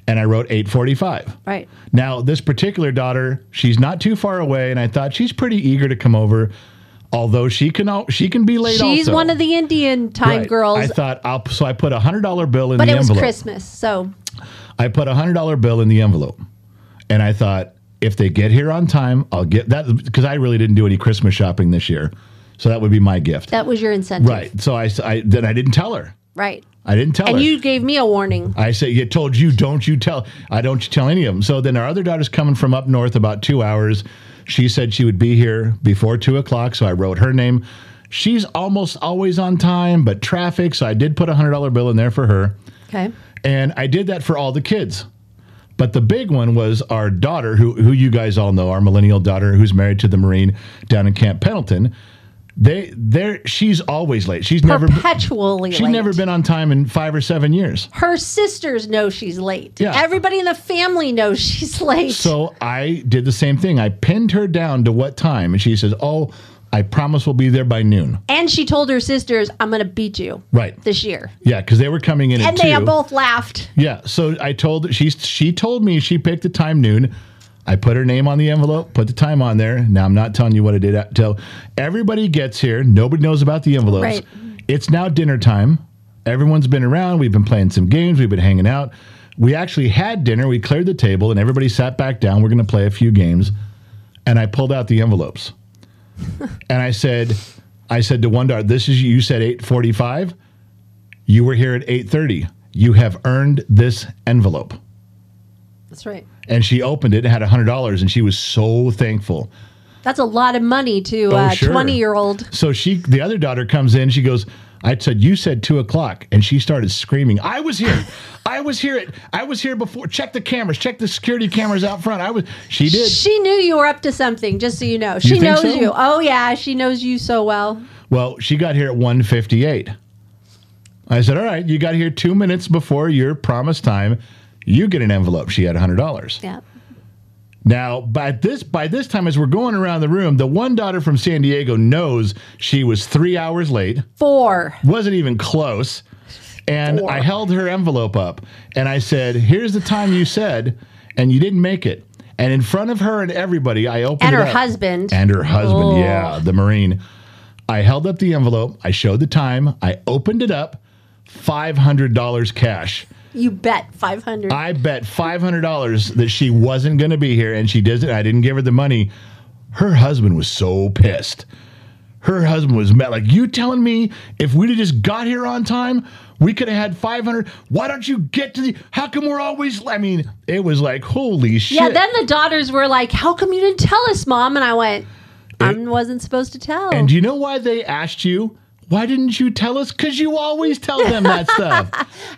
and I wrote eight forty-five. right? Now, this particular daughter, she's not too far away, and I thought she's pretty eager to come over, although she can she can be late. She's also. one of the Indian time Right. girls, I thought I'll so I put a hundred dollar bill in but the envelope. But it was. Christmas, so I put a hundred dollar bill in the envelope, and I thought if they get here on time, I'll get that because I really didn't do any Christmas shopping this year, so that would be my gift. that was your incentive, right. So I, I then I didn't tell her. Right. I didn't tell And her. you gave me a warning. I say, you told you, don't you tell. I don't tell any of them. So then our other daughter's coming from up north about two hours. She said she would be here before two o'clock. So I wrote her name. She's almost always on time, but traffic. So I did put a hundred dollar bill in there for her. Okay. And I did that for all the kids. But the big one was our daughter, who, who you guys all know, our millennial daughter, who's married to the Marine down in Camp Pendleton. They, they're, she's always late. She's never, Perpetually she's late. never been on time in five or seven years. Her sisters know she's late. Yeah. Everybody in the family knows (laughs) she's late. So I did the same thing. I pinned her down to what time, and she says, "Oh, I promise we'll be there by noon." and she told her sisters, "I'm going to beat you Right? this year." Yeah, because they were coming in And they two. both laughed. Yeah, so I told she she told me she picked the time noon. I put her name on the envelope, put the time on there. Now I'm not telling you what I did until everybody gets here. Nobody knows about the envelopes. Right. It's now dinner time. Everyone's been around. We've been playing some games. We've been hanging out. We actually had dinner. We cleared the table and everybody sat back down. We're going to play a few games. And I pulled out the envelopes. (laughs) and I said, I said to one daughter, this is you said 845. You were here at 830. You have earned this envelope. That's right. And she opened it and had a $100 and she was so thankful. That's a lot of money to Oh, a sure. 20 year old. So she, the other daughter comes in. She goes, I said, you said two o'clock. And she started screaming, I was here. I was here. At, I was here before. Check the cameras. Check the security cameras out front. I was, she did. She knew you were up to something, just so you know. She think knows so? you. Oh, yeah. She knows you so well. Well, she got here at 158. I said, all right, you got here two minutes before your promised time. You get an envelope. She had $100. Yeah. Now, by this by this time, as we're going around the room, the one daughter from San Diego knows she was three hours late, Four. wasn't even close, and Four. I held her envelope up and I said, "Here's the time you said, and you didn't make it." And in front of her and everybody, I opened And her up. husband. and her husband, Oh. yeah, the Marine. I held up the envelope. I showed the time. I opened it up. Five hundred dollars cash. You bet 500. I bet five hundred dollars that she wasn't going to be here, and she didn't. I didn't give her the money. Her husband was so pissed. Her husband was mad. Like you telling me if we'd have just got here on time, we could have had five hundred. Why don't you get to the? How come we're always? I mean, it was like holy shit. yeah, then the daughters were like, How come you didn't tell us, mom? And I went, I wasn't supposed to tell. and do you know why they asked you? Why didn't you tell us? Because you always tell them that (laughs) stuff.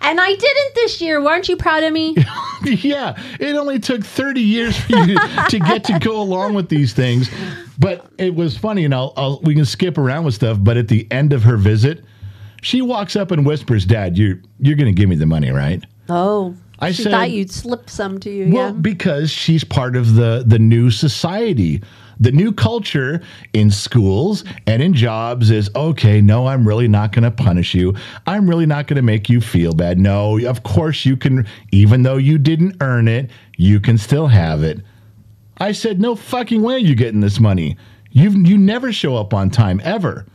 and I didn't this year. Weren't you proud of me? (laughs) yeah, it only took 30 years for you to get to go along with these things. But it was funny, and I'll, I'll, we can skip around with stuff. But at the end of her visit, she walks up and whispers, Dad, you're, you're going to give me the money, right? Oh. I she said- thought you'd slip some to you. Well, yeah. because she's part of the, the new society. The new culture in schools and in jobs is okay, no, I'm really not going to punish you. I'm really not going to make you feel bad. No, of course you can, even though you didn't earn it, you can still have it. I said, no fucking way you getting this money. You you never show up on time ever.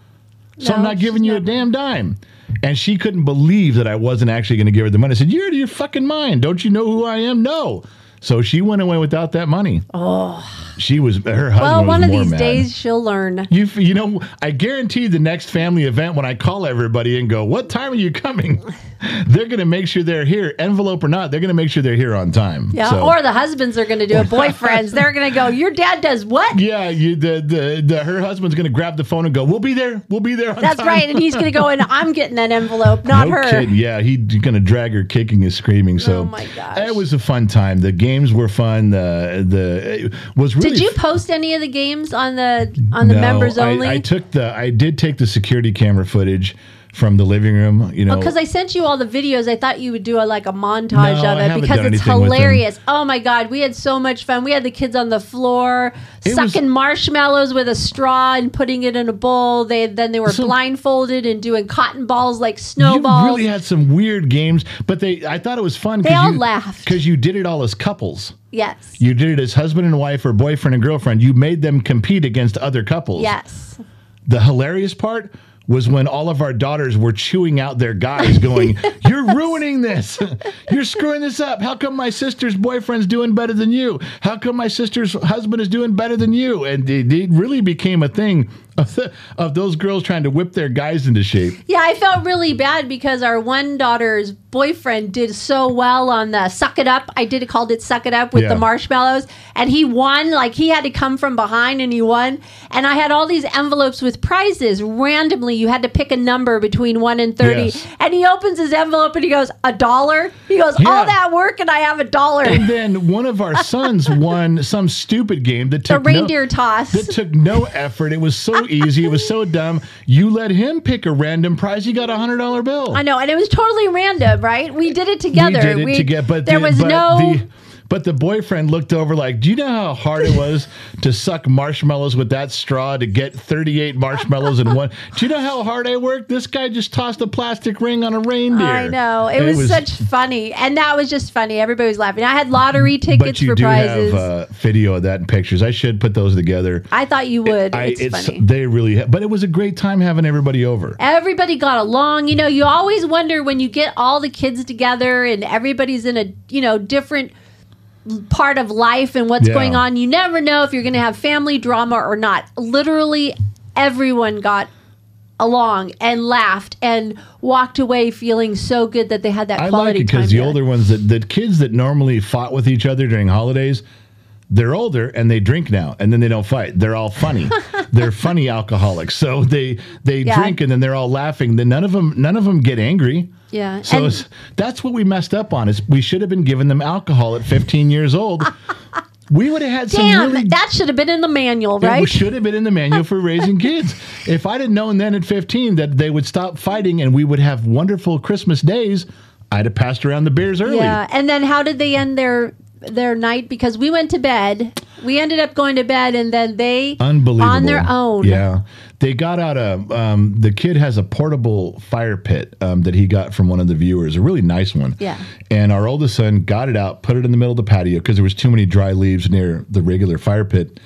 So I'm not giving you a damn dime. And she couldn't believe that I wasn't actually going to give her the money. I said, You're out of your fucking mind. Don't you know who I am? No. So she went away without that money. oh. She was her husband. Well, was one of more these mad. days she'll learn. You, you know, I guarantee the next family event when I call everybody and go, "What time are you coming?" (laughs) they're going to make sure they're here, envelope or not. They're going to make sure they're here on time. Yeah, So- or the husbands are going to do it. (laughs) Boyfriends, they're going to go. Your dad does what? yeah, you, the, the the her husband's going to grab the phone and go, "We'll be there. We'll be there on That's time." right, and he's going to go and (laughs) I'm getting that envelope, not no her. kidding. Yeah, he's going to drag her kicking and screaming. Oh so Oh my gosh. it was a fun time. The games were fun. The the it was really Did you post any of the games on the on the No, members I- only? I, took the I did take the security camera footage from the living room. You know, because I sent you all the videos, I thought you would do a, like a montage No, of it because it's anything with them. hilarious. Oh my god, we had so much fun. We had the kids on the floor It was- sucking marshmallows with a straw and putting it in a bowl. They then they were So- blindfolded and doing cotton balls like you snowballs. really had some weird games, but they I thought it was fun. They all laughed. because you did it all as couples. yes. You did it as husband and wife or boyfriend and girlfriend. You made them compete against other couples. Yes. The hilarious part was when all of our daughters were chewing out their guys, going, (laughs) You're ruining this. (laughs) You're screwing this up. How come my sister's boyfriend's doing better than you? How come my sister's husband is doing better than you? And it, it really became a thing of, (laughs) of those girls trying to whip their guys into shape. Yeah, I felt really bad because our one daughter's boyfriend did so well on the suck it up. I did called it suck it up with Yeah. the marshmallows and he won like he had to come from behind and he won. And I had all these envelopes with prizes randomly. You had to pick a number between 1 and 30. Yes. And he opens his envelope and he goes, "A dollar?" He goes, Yeah. "All that work and I have a dollar." And then one of our sons (laughs) won some stupid game that the took no- reindeer toss. that took no effort. It was so (laughs) easy. It was so dumb. You let him pick a random prize. He got a hundred dollar bill. I know, and it was totally random, right? We did it together. We did it together, but there the, was but no The, but the boyfriend looked over like, "Do you know how hard it was to suck marshmallows with that straw to get thirty eight marshmallows in one? Do you know how hard I worked? This guy just tossed a plastic ring on a reindeer. I know. It, was, such funny. And that was just funny. Everybody was laughing. I had lottery tickets But you for prizes. have uh, video of that and pictures. I should put those together. I thought you would. I, it's, funny. They really, ha- but it was a great time having everybody over. Everybody got along. You know, you always wonder when you get all the kids together and everybody's in a, you know, different part of life and what's Yeah. going on. You never know if you're going to have family drama or not. Literally everyone got along and laughed and walked away feeling so good that they had that I like it because the older ones, that the kids that normally fought with each other during holidays, they're older and they drink now, and then they don't fight. They're all funny. (laughs) they're funny alcoholics, so they they Yeah. drink and then they're all laughing. Then none of them none of them get angry. Yeah. So that's what we messed up on. Is we should have been giving them alcohol at 15 years old. we would have had some Damn, really that should have been in the manual, right? It should have been in the manual for raising kids. (laughs) If I'd have known then at 15 that they would stop fighting and we would have wonderful Christmas days, I'd have passed around the beers early. Yeah, and then how did they end their their night? Because we went to bed. We ended up going to bed, and then they Unbelievable. on their own. Yeah. They got out a, um, the kid has a portable fire pit um, that he got from one of the viewers, a really nice one. Yeah. And our oldest son got it out, put it in the middle of the patio because there was too many dry leaves near the regular fire pit.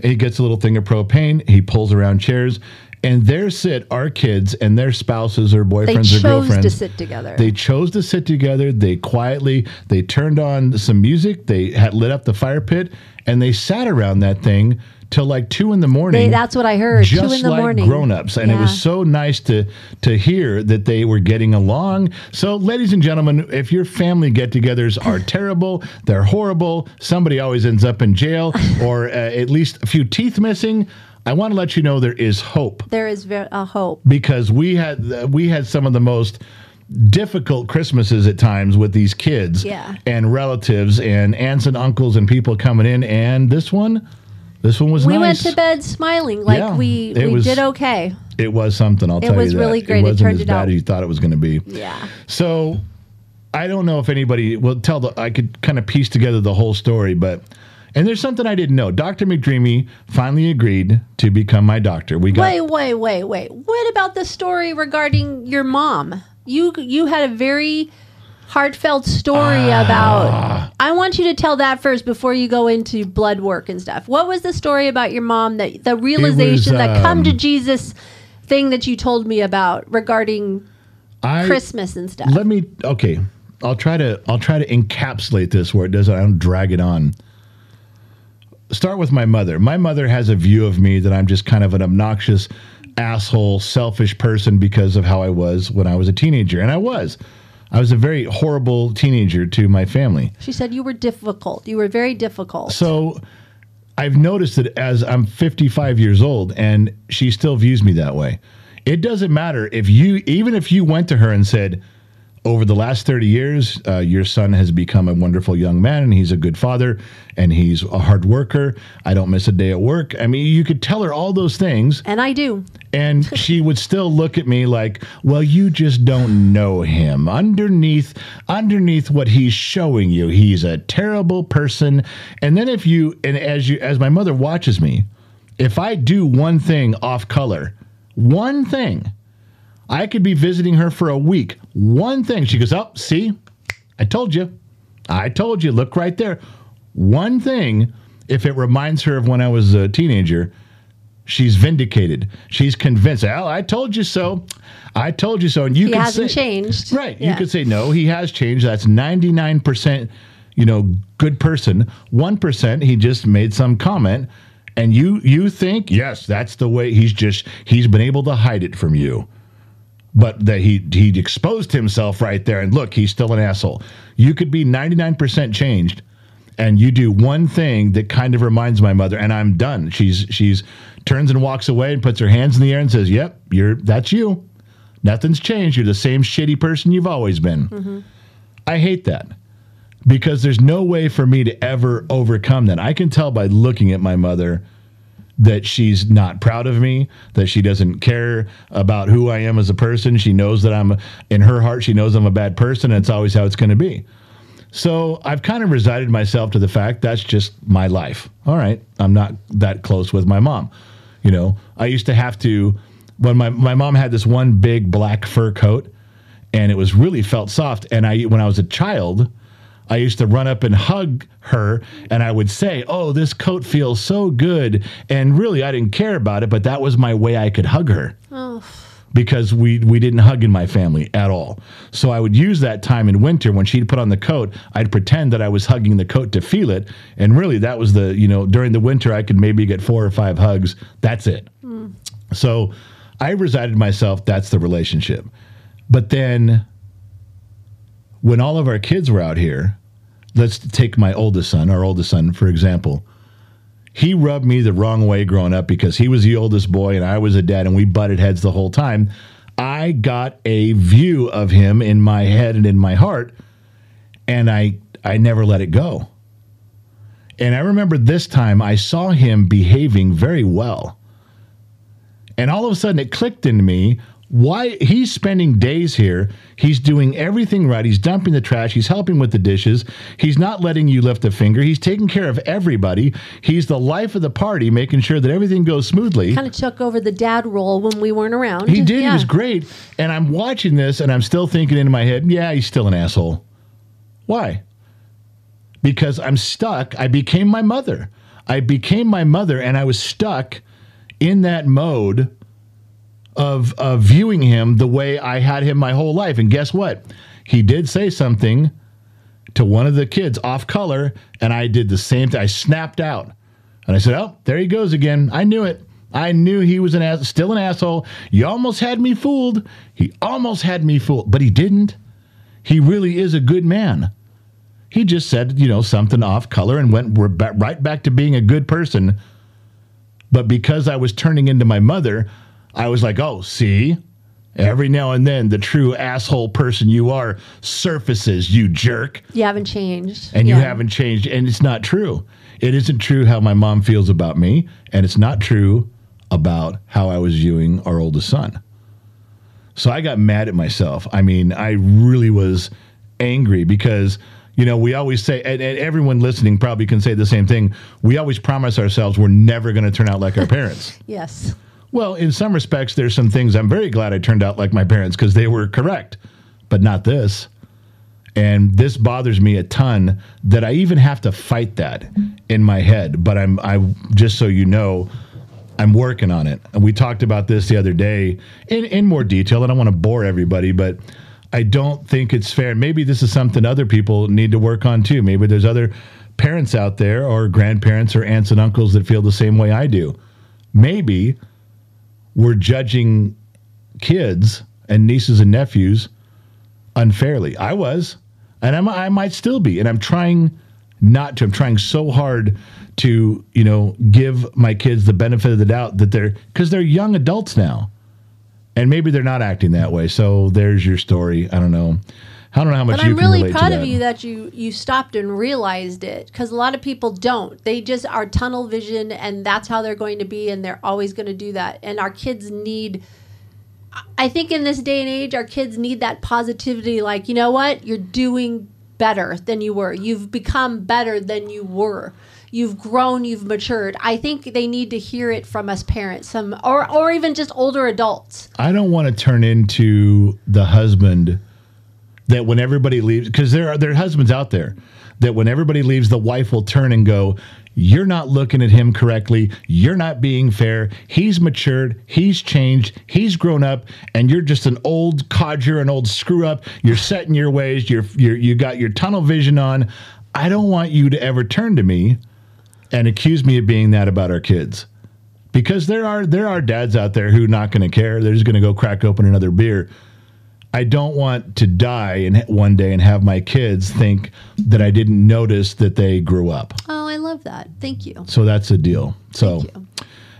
And he gets a little thing of propane. He pulls around chairs. And there sit our kids and their spouses or They boyfriends or chose girlfriends. to sit together. They chose to sit together. They quietly they turned on some music. They had lit up the fire pit and they sat around that thing till like two in the morning. They- that's what I heard. Just two in the like morning. grown-ups, and it was so nice to to hear that they were getting along. So, ladies and gentlemen, if your family get-togethers are (laughs) terrible, they're horrible. Somebody always ends up in jail, or uh, at least a few teeth missing. I want to let you know there is hope There is ver- a hope. because we had uh, we had some of the most difficult Christmases at times with these kids Yeah. and relatives and aunts and uncles and people coming in. And this one, this one was We nice. went to bed smiling, like Yeah, we it we was- did okay. It was something. I'll It tell you that. It was really great. It wasn't turned as it bad out. as you thought it was going to be. Yeah. So I don't know if anybody will tell the. I could kind of piece together the whole story, but. And there's something I didn't know. Dr. McDreamy finally agreed to become my doctor. We got Wait, wait, wait, wait. What about the story regarding your mom? You you had a very heartfelt story Ah. about. I want you to tell that first before you go into blood work and stuff. What was the story about your mom that the realization that come to um, Jesus thing that you told me about regarding I, Christmas and stuff? Let me okay. I'll try to I'll try to encapsulate this where it doesn't I don't drag it on. Start with my mother. My mother has a view of me that I'm just kind of an obnoxious, asshole, selfish person because of how I was when I was a teenager. And I was. I was a very horrible teenager to my family. She said you were difficult. You were very difficult. So I've noticed that as I'm 55 years old and she still views me that way. It doesn't matter if you, even if you went to her and said, over the last 30 years, uh, your son has become a wonderful young man and he's a good father and he's a hard worker. I don't miss a day at work. I mean, you could tell her all those things and I do. and (laughs) she would still look at me like, "Well, you just don't know him. Underneath underneath what he's showing you, he's a terrible person." And then if you and as you as my mother watches me, if I do one thing off color, one thing, I could be visiting her for a week. One thing, she goes, "Oh, see? I told you. I told you. Look right there." One thing, if it reminds her of when I was a teenager, she's vindicated. She's convinced. Oh, I told you so. I told you so. And you He can hasn't say, changed. Right. You could say no. He has changed. That's ninety nine percent. You know, good person. One percent. He just made some comment, and you you think yes, that's the way. He's just he's been able to hide it from you. But that he he exposed himself right there, and look, he's still an asshole. You could be ninety nine percent changed, and you do one thing that kind of reminds my mother, and I'm done. She's she's turns and walks away and puts her hands in the air and says, "Yep, you're that's you. Nothing's changed. You're the same shitty person you've always been." Mm-hmm. I hate that because there's no way for me to ever overcome that. I can tell by looking at my mother that she's not proud of me, that she doesn't care about who I am as a person. She knows that I'm in her heart, she knows I'm a bad person, it's always how it's going to be. So I've kind of resided myself to the fact that's just my life. All right, I'm not that close with my mom. You know, I used to have to when my my mom had this one big black fur coat, and it was really felt soft. And I when I was a child, I used to run up and hug her, and I would say, "Oh, this coat feels so good." And really, I didn't care about it, but that was my way I could hug her Oh, because we we didn't hug in my family at all. So I would use that time in winter when she'd put on the coat, I'd pretend that I was hugging the coat to feel it, and really that was the you know during the winter I could maybe get four or five hugs. That's it. Hmm. So I resided myself. That's the relationship. But then when all of our kids were out here, let's take my oldest son, our oldest son, for example he rubbed me the wrong way growing up because he was the oldest boy and I was a dad and we butted heads the whole time. I got a view of him in my head and in my heart and I I never let it go. And I remember this time I saw him behaving very well. And all of a sudden it clicked in me why he's spending days here. He's doing everything right. He's dumping the trash. He's helping with the dishes. He's not letting you lift a finger. He's taking care of everybody. He's the life of the party, making sure that everything goes smoothly. kind of took over the dad role when we weren't around. He did. He was great. And I'm watching this and I'm still thinking in my head, yeah, he's still an asshole. Why? Because I'm stuck. I became my mother. I became my mother and I was stuck in that mode of, of viewing him the way I had him my whole life. And guess what? He did say something to one of the kids off color, and I did the same thing. I snapped out. And I said, Oh, there he goes again. I knew it. I knew he was an ass, still an asshole. You almost had me fooled. He almost had me fooled, but he didn't. He really is a good man. He just said, you know, something off color and went right back to being a good person. But because I was turning into my mother, I was like, oh, see? Every now and then, the true asshole person you are surfaces, you jerk. You haven't changed. and you haven't changed and it's not true. It isn't true how my mom feels about me and it's not true about how i was viewing our oldest son. So i got mad at myself. I mean i really was angry because you know we always say and, and everyone listening probably can say the same thing. We always promise ourselves we're never going to turn out like our (laughs) parents. Yes. Well, in some respects, there's some things I'm very glad I turned out like my parents because they were correct, but not this. And this bothers me a ton that I even have to fight that in my head. But I'm, I just so you know, I'm working on it. And we talked about this the other day in, in more detail. I don't want to bore everybody, but I don't think it's fair. Maybe this is something other people need to work on too. Maybe there's other parents out there or grandparents or aunts and uncles that feel the same way I do. Maybe we're judging kids and nieces and nephews unfairly. I was, and I'm, I might still be, and I'm trying not to. I'm trying so hard to, you know, give my kids the benefit of the doubt that they're because they're young adults now, and maybe they're not acting that way. So there's your story. I don't know. I don't know how much But I'm really proud of you that you you stopped and realized it because a lot of people don't. They just are tunnel vision, and that's how they're going to be, and they're always going to do that. And our kids need. I think in this day and age, our kids need that positivity. Like, you know what? You're doing better than you were. You've become better than you were. You've grown. You've matured. I think they need to hear it from us parents, some or or even just older adults. I don't want to turn into the husband that when everybody leaves, because there are there are husbands out there that when everybody leaves, the wife will turn and go, "You're not looking at him correctly. You're not being fair. He's matured. He's changed. He's grown up, and you're just an old codger, an old screw up. You're set in your ways. You're you're you got your tunnel vision on. I don't want you to ever turn to me and accuse me of being that about our kids." because there are there are dads out there who are not going to care. They're just going to go crack open another beer. I don't want to die and one day and have my kids think that I didn't notice that they grew up. Oh, I love that. Thank you. So that's a deal. So Thank you.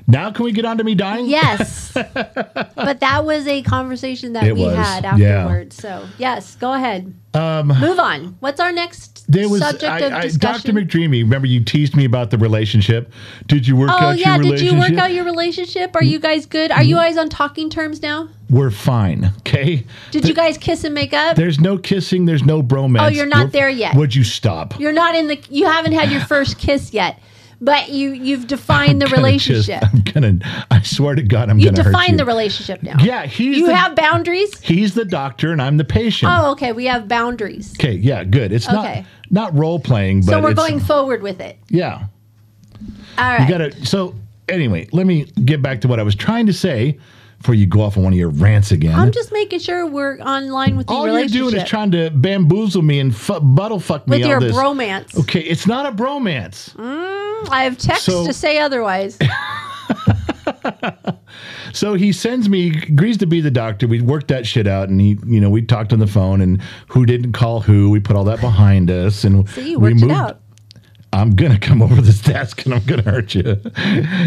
Now can we get on to me dying? Yes. (laughs) but that was a conversation that It we was, had yeah. afterwards. So, yes, go ahead. Move on. What's our next Um, There was subject of I, I, Dr. McDreamy. Remember you teased me about the relationship. Did you work oh, out yeah. your Did relationship? Mm. you work out your relationship? Are you guys good? Are you guys on talking terms now? We're fine. Okay. Did you guys kiss and make up? There's no kissing. There's no bromance. Oh, you're not We're- there yet. Would you stop? You're not in the. You haven't had your first kiss yet, but you you've defined the Gonna just- relationship. I'm gonna. I swear to God, I'm You gonna hurt define you. the relationship now. Yeah, he's You the, have boundaries. he's the doctor and I'm the patient. Oh, okay. We have boundaries. Okay, yeah, good. It's Okay. not not role playing, but So we're going forward with it. Yeah, All right. you gotta. So anyway, let me get back to what I was trying to say before you go off on one of your rants again. I'm just making sure we're on line with the All you're relationship. doing is trying to bamboozle me and fu- buttle fuck me with all your this. bromance. Okay, it's not a bromance. Mm, I have texts So- to say otherwise. (laughs) So he sends me, agrees to be the doctor. We worked that shit out, and he, you know, we talked on the phone, and who didn't call who. We put all that behind us, and See, you we worked it moved. out. I'm gonna come over this desk and I'm gonna hurt you.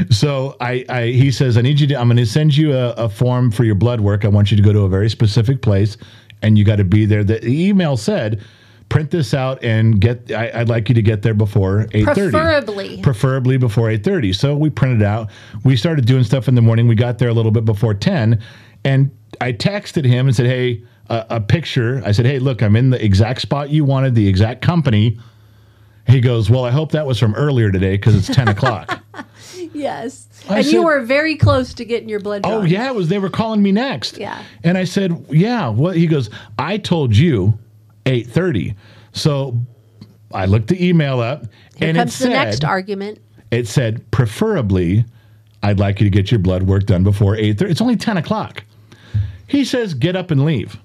So I, I he says, I need you to. I'm gonna send you a, a form for your blood work. I want you to go to a very specific place, and you got to be there. The email said, print this out and get. I, I'd like you to get there before eight thirty Preferably. preferably before 8.30 so we printed out we started doing stuff in the morning we got there a little bit before 10 and i texted him and said hey a, a picture i said hey look i'm in the exact spot you wanted the exact company he goes well i hope that was from earlier today because it's 10 o'clock (laughs) Yes. I and you were very close to getting your blood oh, drawn. oh yeah it was they were calling me next Yeah. and i said yeah what he goes i told you 8.30 so i looked the email up Here and comes it the said, next argument. it said preferably i'd like you to get your blood work done before 8.30 it's only 10 o'clock he says get up and leave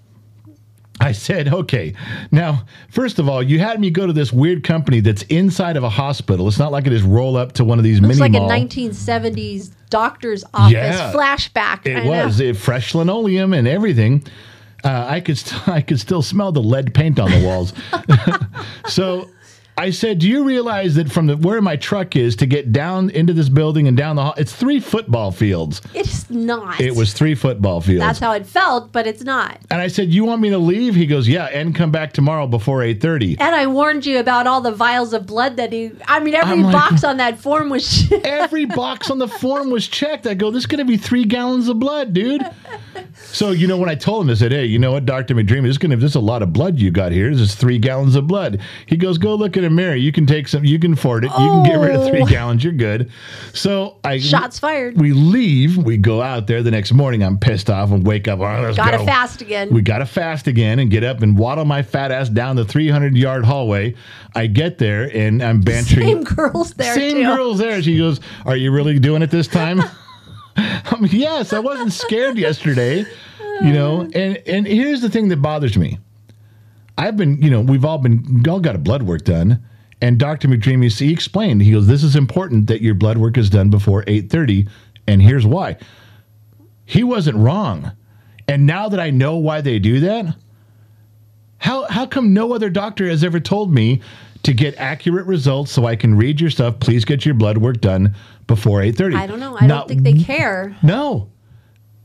i said okay now first of all you had me go to this weird company that's inside of a hospital it's not like it is roll up to one of these Looks mini like mall a 1970s doctor's office Yeah. flashback. it I was it, fresh linoleum and everything uh, I could st- (laughs) I could still smell the lead paint on the walls. (laughs) so I said, "Do you realize that from the where my truck is to get down into this building and down the hall, it's three football fields. It's not. It was three football fields." That's how it felt, but it's not. and I said, "You want me to leave?" He goes, "Yeah, and come back tomorrow before 8:30." And I warned you about all the vials of blood that he. I mean, every like- box on that form was. (laughs) Every box on the form was checked. I go, "This is going to be 3 gallons of blood, dude." So, you know, when I told him, I said, "Hey, you know what, Doctor McDreamy, this is going to this is a lot of blood you got here. This is three gallons of blood." He goes, "Go look in a mirror. You can take some. You can afford it. You can get rid of three oh. gallons. You're good." So I Shots fired. We leave. We go out there the next morning. I'm pissed off and wake up. "Oh, let's Gotta go." fast again. We got to fast again and get up and waddle my fat ass down the 300 yard hallway. I get there and I'm bantering. Same girls there Same too. girl's there. She goes, Are you really doing it this time? (laughs) I'm yes, I wasn't scared yesterday. You know, and and here's the thing that bothers me. I've been, you know, we've all been all got a blood work done. And Dr. McDreamy, he explained, he goes, this is important that your blood work is done before 8.30, and here's why. He wasn't wrong. And now that I know why they do that, how, how come no other doctor has ever told me to get accurate results so I can read your stuff, please get your blood work done before 8.30? I don't know. I Not don't think they care. No.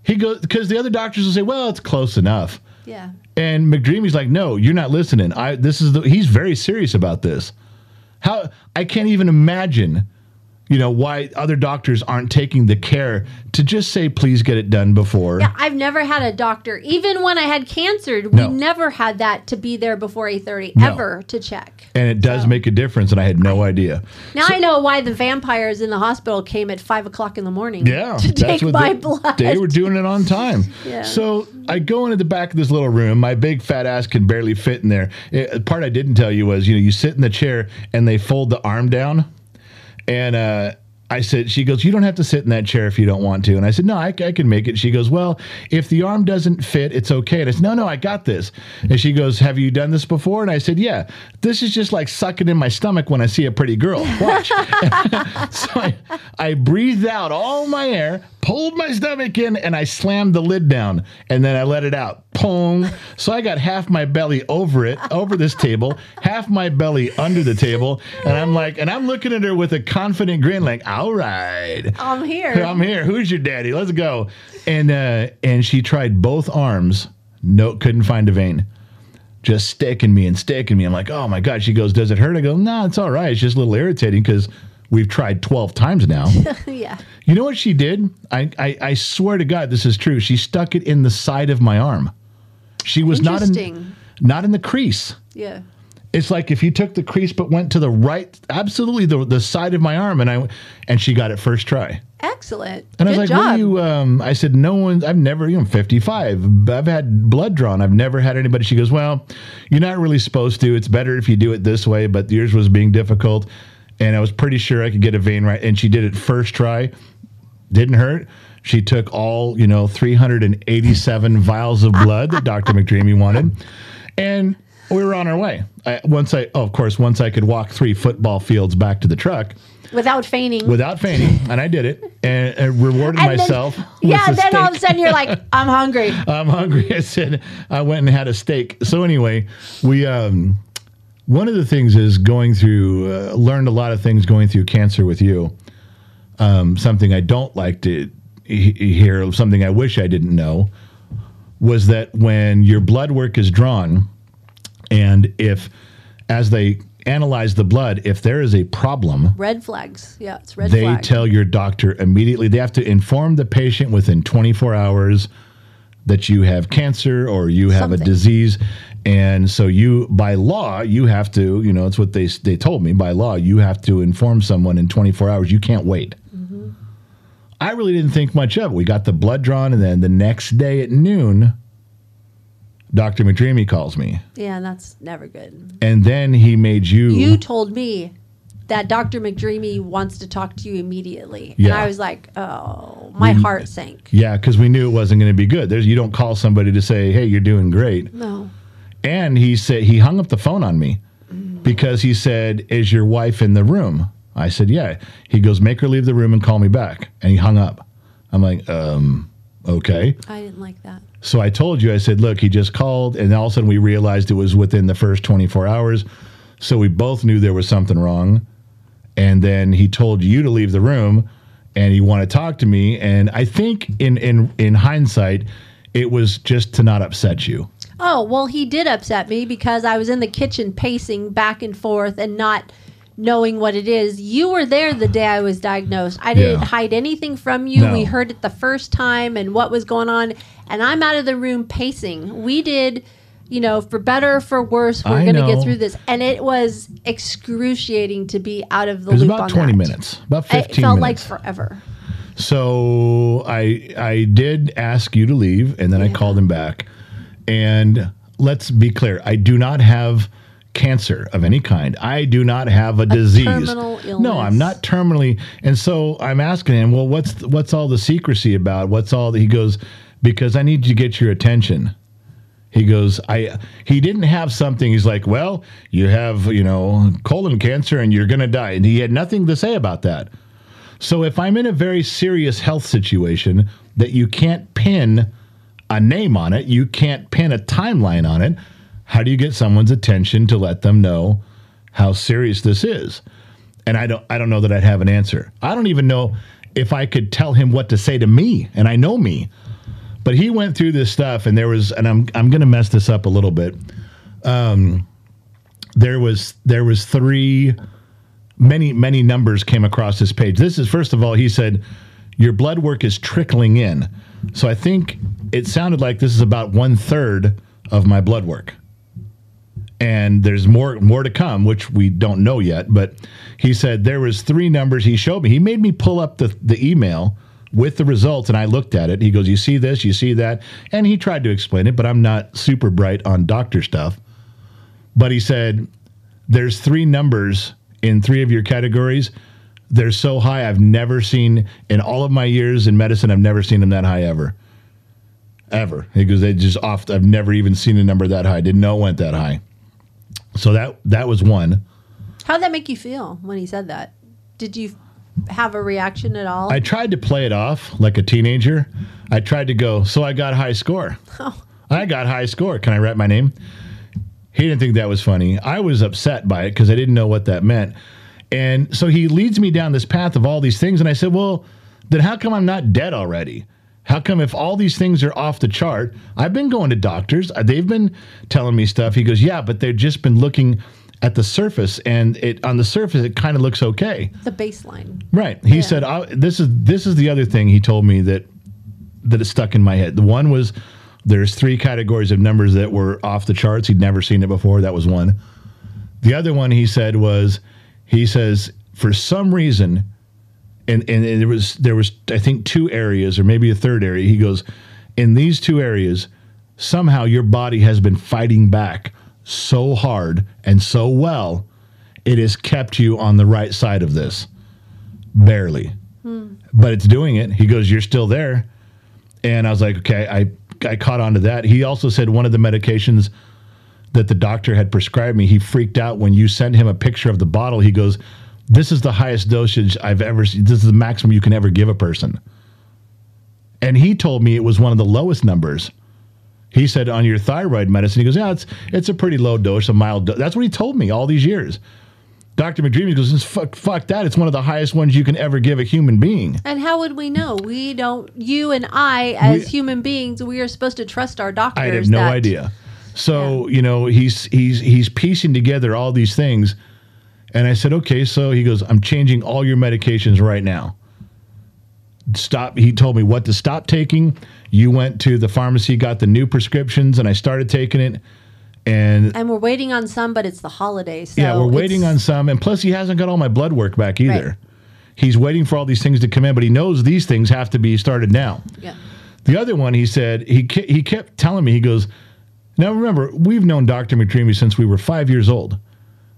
He goes, because the other doctors will say, well, it's close enough. Yeah. And McDreamy's like, no, you're not listening. I this is the he's very serious about this. How I can't even imagine, you know, why other doctors aren't taking the care to just say, please get it done before. Yeah, I've never had a doctor, even when I had cancer, we No. never had that to be there before 8.30, No. ever to check. And it does make a difference, and I had no idea. Now I know why the vampires in the hospital came at 5 o'clock in the morning Yeah, to take my they, blood. They were doing it on time. (laughs) Yeah. So I go into the back of this little room. My big fat ass can barely fit in there. The part I didn't tell you was, you know, you sit in the chair and they fold the arm down, and uh, I said, she goes, you don't have to sit in that chair if you don't want to. And I said, no, I, I can make it. She goes, well, if the arm doesn't fit, it's okay. And I said, no, no, I got this. And she goes, have you done this before? And I said, yeah. This is just like sucking in my stomach when I see a pretty girl. Watch. (laughs) (laughs) so I, I breathed out all my air, pulled my stomach in, and I slammed the lid down. And then I let it out. Pong. So I got half my belly over it, over this table, half my belly under the table. And I'm like, and I'm looking at her with a confident grin, like, all right. I'm here. (laughs) I'm here. Who's your daddy? Let's go. And uh, and she tried both arms. No, couldn't find a vein. Just sticking me and sticking me. I'm like, oh my god. She goes, does it hurt? I go, no, it's all right. It's just a little irritating because we've tried 12 times now. (laughs) yeah. you know what she did? I, I I swear to God, this is true. She stuck it in the side of my arm. She was not in not in the crease. Yeah. It's like if you took the crease but went to the right, absolutely the the side of my arm, and I and she got it first try. Excellent. And I was like, job. what do you, um, I said, no one, I've never, you know, I'm 55. I've had blood drawn. I've never had anybody. She goes, well, you're not really supposed to. It's better if you do it this way, but yours was being difficult. And I was pretty sure I could get a vein right. And she did it first try. Didn't hurt. She took all, you know, 387 vials of blood that Dr. McDreamy wanted. And we were on our way. I, once I, oh, of course, once I could walk three football fields back to the truck Without feigning. without feigning, and I did it, and, and rewarded And then- myself. with yeah, then all of a sudden you're like, (laughs) I'm hungry. I'm hungry. (laughs) I said I went and had a steak. So anyway, we um, one of the things is going through uh, learned a lot of things going through cancer with you. Um, something I don't like to he- hear, something I wish I didn't know, was that when your blood work is drawn, and if as they analyze the blood, if there is a problem, Red flags. Yeah, it's red flags. they flag. tell your doctor immediately. They have to inform the patient within 24 hours that you have cancer or you have a disease. And so you, by law, you have to, you know, it's what they they told me. By law, you have to inform someone in 24 hours. You can't wait. Mm-hmm. I really didn't think much of it. We got the blood drawn, and then the next day at noon, Dr. McDreamy calls me, yeah, that's never good. and then he made you. You told me that Dr. McDreamy wants to talk to you immediately. And I was like, oh, my heart sank. yeah, because we knew it wasn't going to be good. There's you don't call somebody to say, "Hey, you're doing great." No. And he said he hung up the phone on me because he said, "Is your wife in the room?" I said, "Yeah." He goes, "Make her leave the room and call me back." And he hung up. I'm like, "Um, okay." I didn't like that. So I told you, I said, "Look, he just called," and all of a sudden we realized it was within the first 24 hours. So we both knew there was something wrong. And then he told you to leave the room, and he wanted to talk to me. And I think in in in hindsight, it was just to not upset you. Oh, well, he did upset me because I was in the kitchen pacing back and forth and not knowing what it is. You were there the day I was diagnosed. I didn't Yeah. hide anything from you. No. We heard it the first time and what was going on. And I'm out of the room pacing. We did, you know, for better or for worse, we're going to get through this. And it was excruciating to be out of the It was loop about 20 that. minutes, about fifteen. It 15 felt minutes. like forever. So I I did ask you to leave, and then I called him back. And let's be clear: I do not have cancer of any kind. I do not have a, disease. terminal No. I'm not terminally. And so I'm asking him, well, what's what's all the secrecy about? What's all? The, he goes, because I need to get your attention. He goes, I he didn't have something. He's like, well, you have, you know, colon cancer and you're gonna die. And he had nothing to say about that. So if I'm in a very serious health situation that you can't pin a name on it, you can't pin a timeline on it, how do you get someone's attention to let them know how serious this is? And I don't I don't know that I'd have an answer. I don't even know if I could tell him what to say to me, and I know me. But he went through this stuff and there was and I'm I'm going to mess this up a little bit. Um there was there was three many many numbers came across this page. This is first of all he said your blood work is trickling in. So I think it sounded like this is about one third of my blood work and there's more more to come which we don't know yet but he said there was three numbers he showed me he made me pull up the, the email with the results and i looked at it. He goes you see this? You see that? And he tried to explain it but i'm not super bright on doctor stuff. But he said there's three numbers in three of your categories. They're so high i've never seen in all of my years in medicine i've never seen them that high ever. Ever. He goes they just off i've never even seen a number that high. Didn't know it went that high. So that that was one. How'd that make you feel when he said that? Did you have a reaction at all? I tried to play it off like a teenager. I tried to go, so I got high score. (laughs) Oh. I got high score. Can I write my name? He didn't think that was funny. I was upset by it because I didn't know what that meant. And so he leads me down this path of all these things. And I said, well, then how come I'm not dead already? How come if all these things are off the chart? I've been going to doctors. They've been telling me stuff. He goes, "Yeah, but they've just been looking at the surface and it on the surface it kind of looks okay." the baseline. Right. He said, I, "This is this is the other thing he told me that that is stuck in my head. The one was there's three categories of numbers that were off the charts. He'd never seen it before. That was one. The other one he said was he says for some reason and and there was there was I think two areas or maybe a third area. He goes, in these two areas, somehow your body has been fighting back so hard and so well, it has kept you on the right side of this, barely, hmm. but it's doing it. He goes, you're still there, and I was like, okay, I I caught on to that. He also said one of the medications that the doctor had prescribed me, he freaked out when you sent him a picture of the bottle. He goes, This is the highest dosage I've ever seen. This is the maximum you can ever give a person. And he told me it was one of the lowest numbers. He said on your thyroid medicine, he goes, Yeah, it's it's a pretty low dose, a mild dose. That's what he told me all these years. Dr. McDreamy goes, fuck, fuck that. It's one of the highest ones you can ever give a human being. And how would we know? We don't. You and I, as We- human beings, we are supposed to trust our doctors. I have no that- idea. So you know he's he's he's piecing together all these things, and I said, okay. So he goes, I'm changing all your medications right now. Stop. He told me what to stop taking. You went to the pharmacy, got the new prescriptions, and I started taking it. And And we're waiting on some, but it's the holidays. So yeah, we're waiting on some. And plus, he hasn't got all my blood work back either. Right. He's waiting for all these things to come in, but he knows these things have to be started now. Yeah. The other one, he said, he he kept telling me, he goes, now remember, we've known Dr. McDreamy since we were five years old.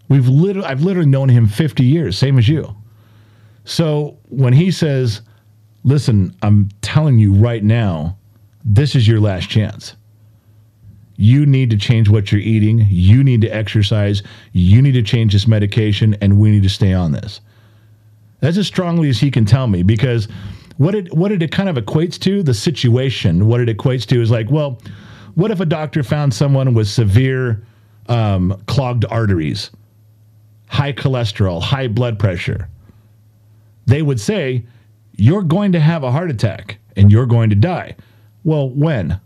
We've literally, I've literally known him 50 years, same as you. So when he says, listen, I'm telling you right now, this is your last chance. You need to change what you're eating. You need to exercise. You need to change this medication, and we need to stay on this. That's as strongly as he can tell me because what it what it kind of equates to the situation. What it equates to is like, well, what if a doctor found someone with severe um, clogged arteries, high cholesterol, high blood pressure? They would say you're going to have a heart attack and you're going to die. Well, when?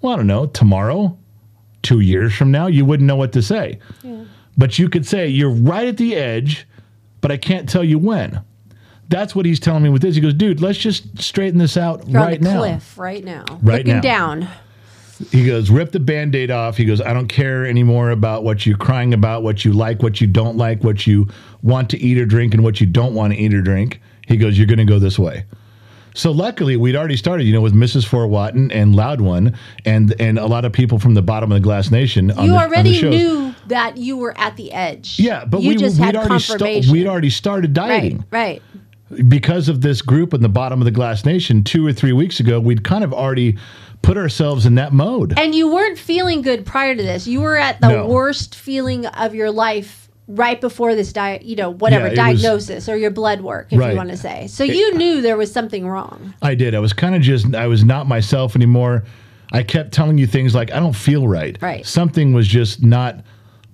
Well, I don't know. Tomorrow, two years from now, you wouldn't know what to say. Yeah. But you could say you're right at the edge, but I can't tell you when. That's what he's telling me with this. He goes, dude, let's just straighten this out You're right now. cliff right now. Right Looking now. down. He goes, rip the band aid off. He goes, I don't care anymore about what you're crying about, what you like, what you don't like, what you want to eat or drink, and what you don't want to eat or drink. He goes, You're going to go this way. So luckily, we'd already started, you know, with Mrs. Fort Watton and Loud One, and and a lot of people from the bottom of the Glass Nation. On You the, already knew that you were at the edge. Yeah, but you we just we'd had already we'd already started dieting. right, right. because of this group in the bottom of the glass nation two or three weeks ago, we'd kind of already put ourselves in that mode. And you weren't feeling good prior to this. You were at the No. worst feeling of your life right before this diet, you know, whatever Yeah, it was- diagnosis or your blood work, if Right. you want to say. So you knew there was something wrong. I did. I was kind of just, I was not myself anymore. I kept telling you things like, I don't feel right. Right. Something was just not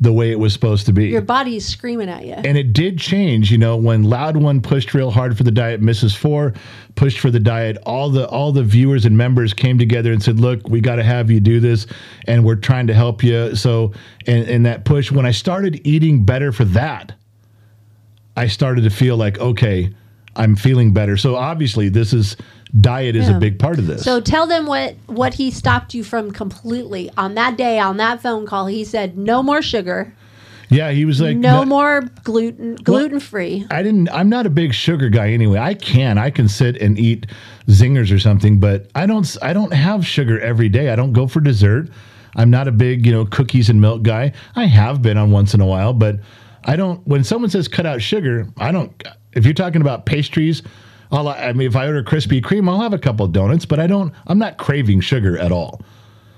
the way it was supposed to be. Your body is screaming at you. and it did change, you know, when Loud One pushed real hard for the diet, Mrs. Four pushed for the diet, all the all the viewers and members came together and said, Look, we gotta have you do this and we're trying to help you. So and, and that push, when I started eating better for that, I started to feel like, okay, I'm feeling better. So obviously this is diet is Yeah. a big part of this. So tell them what what he stopped you from completely on that day on that phone call. He said no more sugar, yeah, he was like no more gluten, gluten free. I didn't. I'm not a big sugar guy anyway. I can. I can sit and eat zingers or something, but I don't. I don't have sugar every day. I don't go for dessert. I'm not a big, you know, cookies and milk guy. I have been on once in a while, but I don't. When someone says cut out sugar, I don't. If you're talking about pastries, I'll. I mean, if I order Krispy Kreme, I'll have a couple of donuts, but I don't. I'm not craving sugar at all.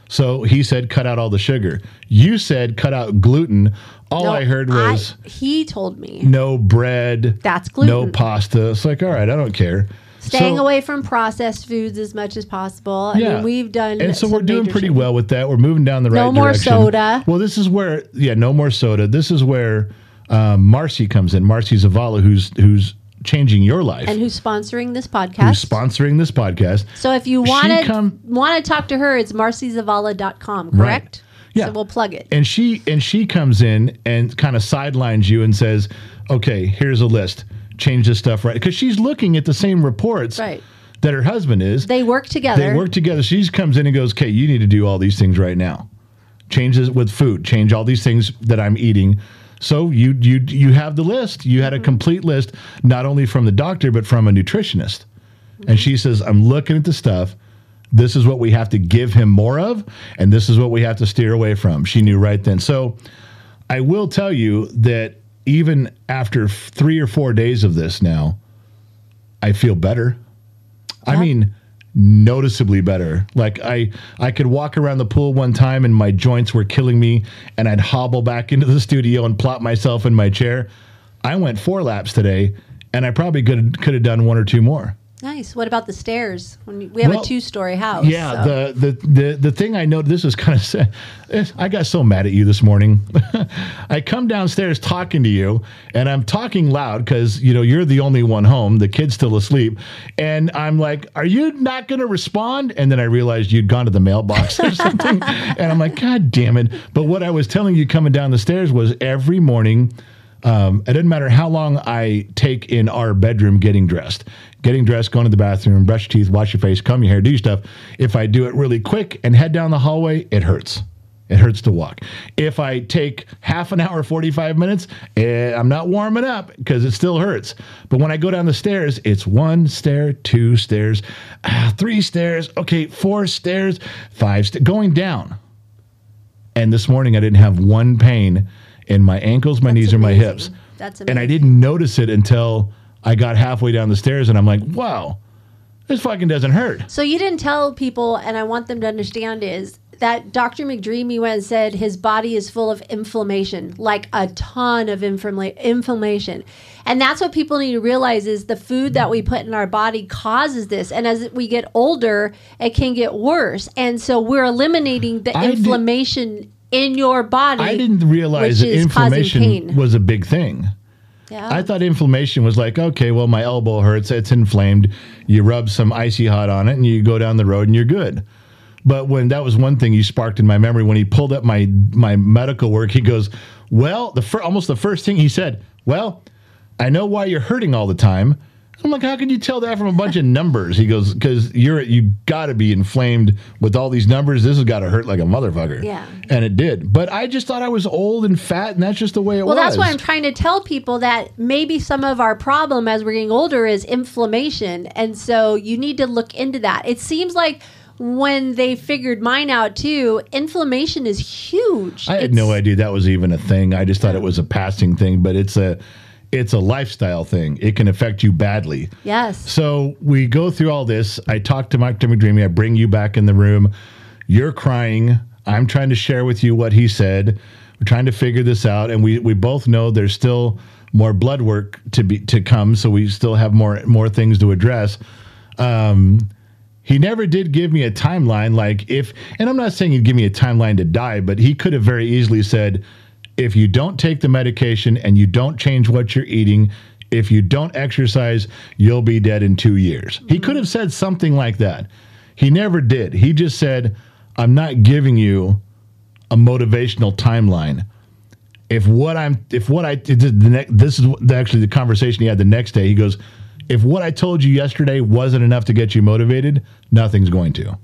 So he said, cut out all the sugar. You said, cut out gluten. All No, I heard was he told me no bread. That's gluten. No pasta. It's like, all right, I don't care. staying So- away from processed foods as much as possible. I Yeah, mean, we've done and so we're doing pretty well with that. We're moving down the road. No right more direction. soda. Well, this is where, yeah, no more soda. This is where um, Marcy comes in. Marcy Zavala, who's who's changing your life, And who's sponsoring this podcast? who's sponsoring this podcast. so if you want to come- want to talk to her, it's marcyzavala.com, correct? Yeah. So we'll plug it. and she and she comes in and kind of sidelines you and says, "Okay, here's a list. Change this stuff right." Because she's looking at the same reports Right. that her husband is. They work together. They work together. She comes in and goes, "Okay, you need to do all these things right now. Change this with food. Change all these things that I'm eating." So you you you have the list. You Mm-hmm. had a complete list, not only from the doctor but from a nutritionist. And she says, "I'm looking at the stuff. This is what we have to give him more of, and this is what we have to steer away from." She knew right then. So I will tell you that even after three or four days of this now, I feel better. I mean, noticeably better. Like I, I could walk around the pool one time and my joints were killing me, and I'd hobble back into the (laughs) studio and plop myself in my chair. I went four laps today, and I probably could could have done one or two more. Nice. What about the stairs? When we have Well, a two story house. Yeah, so- the, the the the thing I know this is kind of (laughs) sad. I got so mad at you this morning. (laughs) I come downstairs talking to you, and I'm talking loud because you know you're the only one home. The kid's still asleep, and I'm like, "Are you not going to respond?" And then I realized you'd gone to the mailbox or (laughs) something, and I'm like, "God damn it!" But what I was telling you coming down the stairs was every morning. Um, it doesn't matter how long I take in our bedroom getting dressed, getting dressed, going to the bathroom, brush your teeth, wash your face, comb your hair, do your stuff. If I do it really quick and head down the hallway, it hurts. It hurts to walk. If I take half an hour, 45 minutes, eh, I'm not warming up because it still hurts. But when I go down the stairs, it's one stair, two stairs, ah, three stairs, okay, four stairs, five, st- going down. And this morning I didn't have one pain in my ankles, my knees, or my hips. That's amazing. And I didn't notice it until I got halfway down the stairs and I'm like, wow, this fucking doesn't hurt. So you didn't tell people, and I want them to understand is that Dr. McDreamy went and said his body is full of inflammation, like a ton of inflamma- inflammation. And that's what people need to realize is the food that we put in our body causes this. And as we get older, it can get worse. And so we're eliminating the I did- inflammation in your body. I didn't realize that inflammation was a big thing. Yeah. I thought inflammation was like, okay, well, my elbow hurts, it's inflamed. You rub some icy hot on it and you go down the road and you're good. But when that was one thing you sparked in my memory when he pulled up my my medical work, he goes, "Well, the fir- almost the first thing he said, well, I know why you're hurting all the time." I'm like, "How can you tell that from a bunch of numbers?" He goes, "Because you're you got to be inflamed with all these numbers. This has got to hurt like a motherfucker." Yeah. and it did. But I just thought I was old and fat, and that's just the way it Well, was. Well, that's why I'm trying to tell people that maybe some of our problem as we're getting older is inflammation. And so you need to look into that. It seems like when they figured mine out too, inflammation is huge. I had It's- no idea that was even a thing. I just thought it was a passing thing, but it's a it's a lifestyle thing. It can affect you badly. Yes. So we go through all this. I talk to Mike McDreamy. I bring you back in the room. You're crying. I'm trying to share with you what he said. We're trying to figure this out, and we we both know there's still more blood work to be to come. So we still have more more things to address. Um, he never did give me a timeline. Like if, and I'm not saying he'd give me a timeline to die, but he could have very easily said, if you don't take the medication and you don't change what you're eating, if you don't exercise, you'll be dead in two years. He mm. could have said something like that. He never did. He just said, I'm not giving you a motivational timeline. If what I'm, if what I, the next, this is actually the conversation he had the next day. He goes, if what I told you yesterday wasn't enough to get you motivated, nothing's going to.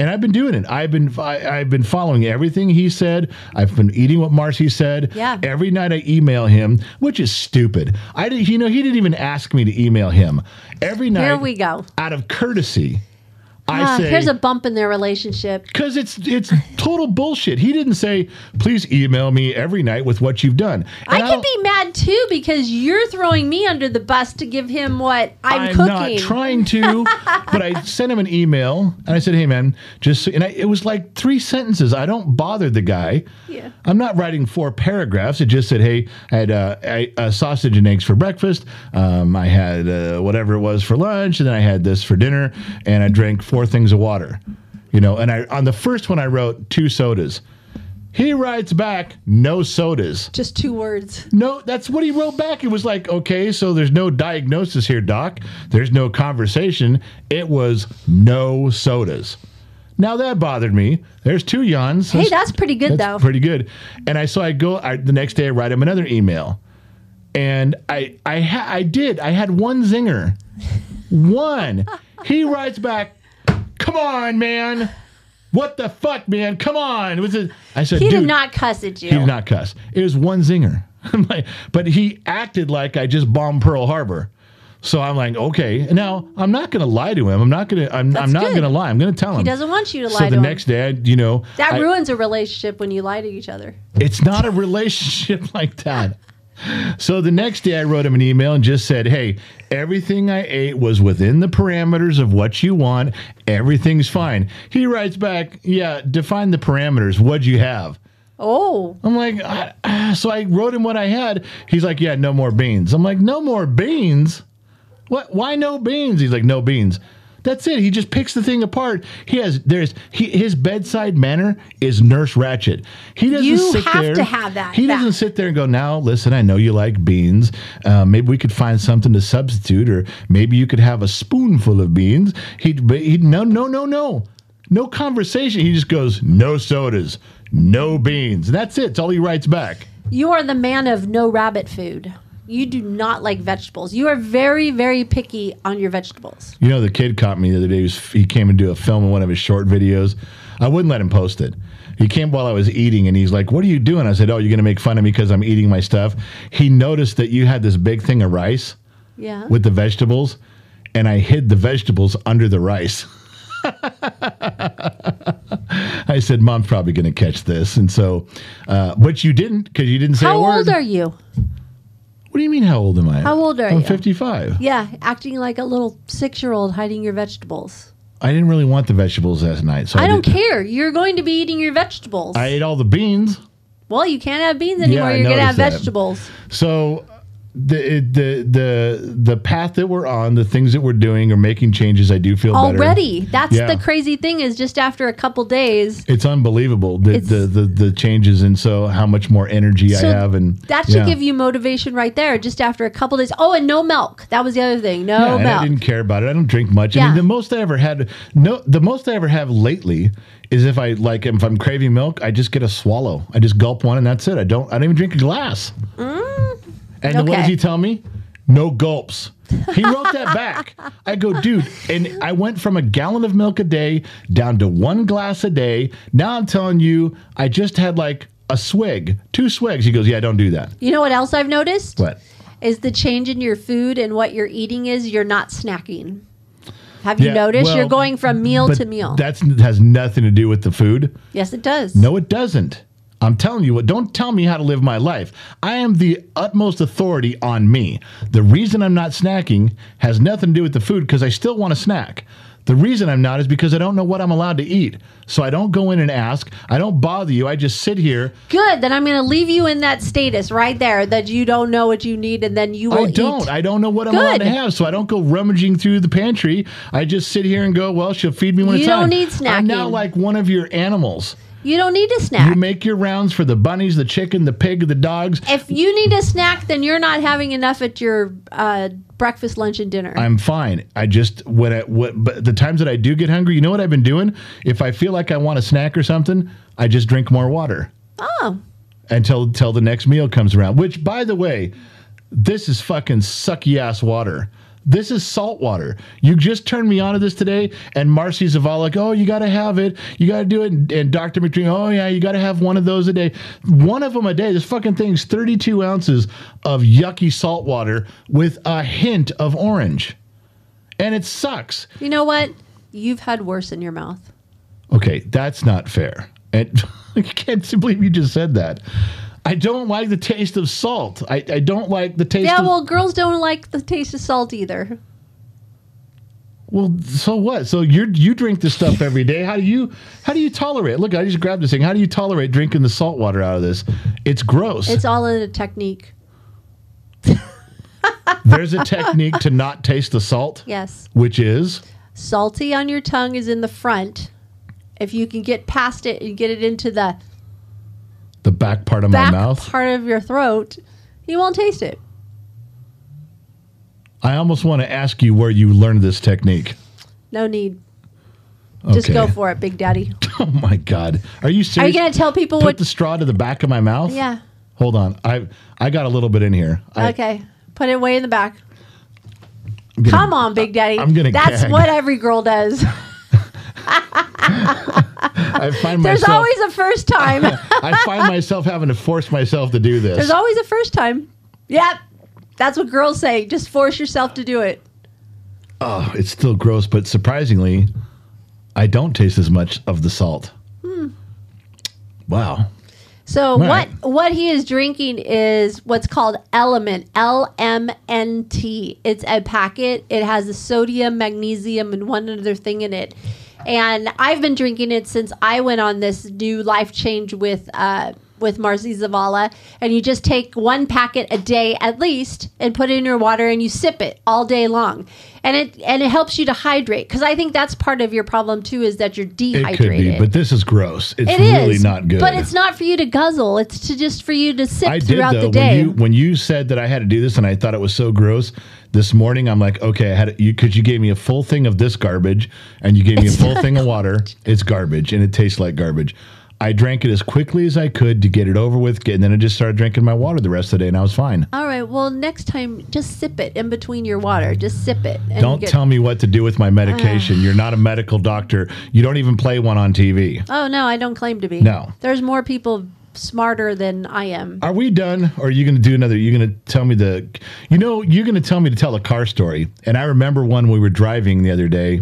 And I've been doing it. I've been I, I've been following everything he said. I've been eating what Marcy said. Yeah. Every night I email him, which is stupid. I did, you know he didn't even ask me to email him. Every night Here we go. out of courtesy, I Ah, say here's a bump in their relationship. because it's it's total bullshit. He didn't say, "Please email me every night with what you've done." I And could don't- be mad too because you're throwing me under the bus to give him what I'm, cooking. I'm cooking. not trying to, (laughs) but I sent him an email and I said, "Hey, man, just," so, and I, it was like three sentences. I don't bother the guy. Yeah. I'm not writing four paragraphs. It just said, "Hey, I had uh, I, uh, sausage and eggs for breakfast. Um, I had uh, whatever it was for lunch, and then I had this for dinner, and I drank four things of water." You know, and I on the first one I wrote two sodas. He writes back, "No sodas." Just two words. No, that's what he wrote back. It was like, okay, so there's no diagnosis here, doc. There's no conversation. It was no sodas. Now that bothered me. There's two yawns. Hey, that's pretty good that's though. pretty good. And I so I go I, the next day. I write him another email, and I I ha, I did. I had one zinger, one. he writes back, "Come on, man." What the fuck, man? Come on! It was a, I said, he did not cuss at you. he did not cuss. It was one zinger. (laughs) I'm like, but he acted like I just bombed Pearl Harbor. So I'm like, okay. Now I'm not going to lie to him. I'm not going to. I'm, That's I'm not going to lie. I'm going to tell him. He doesn't want you to lie So to the him. next day, I, you know, that I- ruins a relationship when you lie to each other. it's not a relationship (laughs) like that. So the next day, I wrote him an email and just said, "Hey, everything I ate was within the parameters of what you want. Everything's fine." He writes back, "Yeah, define the parameters. What'd you have?" Oh, I'm like, I, ah, so I wrote him what I had. He's like, yeah, no more beans. I'm like, no more beans. What? Why no beans? He's like, no beans. That's it. He just picks the thing apart. He has there's he, his bedside manner is Nurse Ratched. He doesn't You sit have there. to have that He doesn't sit there and go, now listen, I know you like beans. Uh, maybe we could find something to substitute, or maybe you could have a spoonful of beans. He he no no no no no conversation. He just goes, no sodas, no beans. That's it. That's all he writes back. you are the man of no rabbit food. You do not like vegetables. You are very, very picky on your vegetables. You know, the kid caught me the other day. He, was, he came and do a film in one of his short videos. I wouldn't let him post it. He came while I was eating and he's like, What are you doing? I said, Oh, you're going to make fun of me because I'm eating my stuff. He noticed that you had this big thing of rice Yeah. with the vegetables, and I hid the vegetables under the rice. (laughs) I said, Mom's probably going to catch this. And so, uh, but you didn't because you didn't say How old are you? What do you mean, how old am I? How old are I'm you? 55. Yeah, acting like a little six year old hiding your vegetables. I didn't really want the vegetables last night. So I don't did- care. You're going to be eating your vegetables. I ate all the beans. well, you can't have beans anymore. I You're going to have that. vegetables. So the the the the path that we're on, the things that we're doing, or making changes. I do feel better. Already. That's Yeah. the crazy thing is just after a couple days. It's unbelievable the, It's- the, the the changes, and so how much more energy So I have, and That should yeah. give you motivation right there. Just after a couple days. Oh, and no milk. That was the other thing. No Yeah, and I didn't care about it. I don't drink much. I mean, the most I ever had, no, the most I ever have lately is if I like if I'm craving milk, I just get a swallow. I just gulp one, and that's it. I don't. I don't even drink a glass. Mm. And what okay. does he tell me? No gulps. He wrote that (laughs) back. I go, dude, and I went from a gallon of milk a day down to one glass a day. Now I'm telling you, I just had like a swig, two swigs. He goes, yeah, I don't do that. You know what else I've noticed? What? Is the change in your food and what you're eating is you're not snacking. Have you Yeah, noticed well, you're going from meal to meal? That has nothing to do with the food. yes, it does. No, it doesn't. I'm telling you what, don't tell me how to live my life. I am the utmost authority on me. The reason I'm not snacking has nothing to do with the food because I still want to snack. The reason I'm not is because I don't know what I'm allowed to eat. So I don't go in and ask. I don't bother you. I just sit here. Good. Then I'm going to leave you in that status right there that you don't know what you need, and then you will I don't. eat. I don't know what I'm allowed to have, so I don't go rummaging through the pantry. I just sit here and go, well, she'll feed me when You it's don't need need I'm now like one of your animals. You don't need to snack. You make your rounds for the bunnies, the chicken, the pig, the dogs. if you need a snack, then you're not having enough at your uh, breakfast, lunch, and dinner. I'm fine. I just when I what but the times that I do get hungry, you know what I've been doing? If I feel like I want a snack or something, I just drink more water oh, until until the next meal comes around. Which, by the way, this is fucking sucky ass water. This is salt water. You just turned me on to this today, and Marcy Zavala, like, oh, you got to have it. You got to do it. And, and Dr. McDream, oh, yeah, you got to have one of those a day. One of them a day. This fucking thing's 32 ounces of yucky salt water with a hint of orange. And it sucks. you know what? You've had worse in your mouth. Okay, that's not fair. And (laughs) I can't believe you just said that. I don't like the taste of salt. I, I don't like the taste Yeah, of well, girls don't like the taste of salt either. Well, so what? So you you drink this stuff (laughs) every day. How do you how do you tolerate? it? Look, I just grabbed this thing. How do you tolerate drinking the salt water out of this? It's gross. It's all in a technique. (laughs) There's a technique to not taste the salt, Yes. which is Salty on your tongue is in the front. If you can get past it and get it into the the back part of my mouth. part of your throat, you won't taste it. I almost want to ask you where you learned this technique. No need. Just go for it, Big Daddy. (laughs) Oh my god. Are you Are serious? you going to tell people Put what? the straw to the back of my mouth? yeah. Hold on. I I got a little bit in here. I, Okay. Put it way in the back. Gonna- Come on, Big Daddy. I'm gonna That's gag. what every girl does. (laughs) (laughs) I find There's myself always a first time. (laughs) I find myself having to force myself to do this. There's always a first time. Yep. That's what girls say. Just force yourself to do it. Oh, it's still gross, but surprisingly, I don't taste as much of the salt. Hmm. Wow. So what what he is drinking is what's called Element L M N T. It's a packet. It has the sodium, magnesium, and one other thing in it. And I've been drinking it since I went on this new life change with uh, with Marcy Zavala. And you just take one packet a day at least and put it in your water and you sip it all day long. And it and it helps you to hydrate because I think that's part of your problem too is that you're dehydrated. It could be, but this is gross. It's It is really not good. But it's not for you to guzzle. It's to just for you to sip I did throughout though. the day. When you when you said that I had to do this and I thought it was so gross, this morning I'm like, okay, I had you because you gave me a full thing of this garbage and you gave me It's a full thing of water. It's garbage and it tastes like garbage. I drank it as quickly as I could to get it over with, and then I just started drinking my water the rest of the day, and I was fine. All right. Well, next time, just sip it in between your water. Just sip it. and Don't get- tell me what to do with my ah. medication. You're not a medical doctor. You don't even play one on TV. Oh no, I don't claim to be. No. There's more people smarter than I am. Are we done? Or are you going to do another? You're going to tell me the, you know, you're going to tell me to tell a car story. And I remember one we were driving the other day.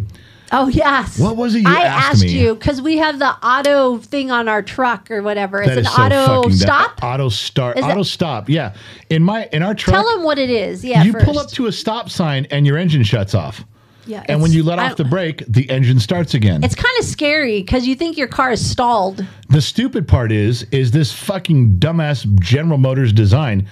Oh yes. What was it you I asked asked you because we have the auto thing on our truck or whatever. It's That an is so auto dumb. stop. Auto start. Is Auto stop. Yeah. In my in our truck, Tell them what it is. Yeah. you first. pull up to a stop sign and your engine shuts off. Yeah. And when you let off the brake, the engine starts again. it's kind of scary because you think your car is stalled. The stupid part is, is this fucking dumbass General Motors design.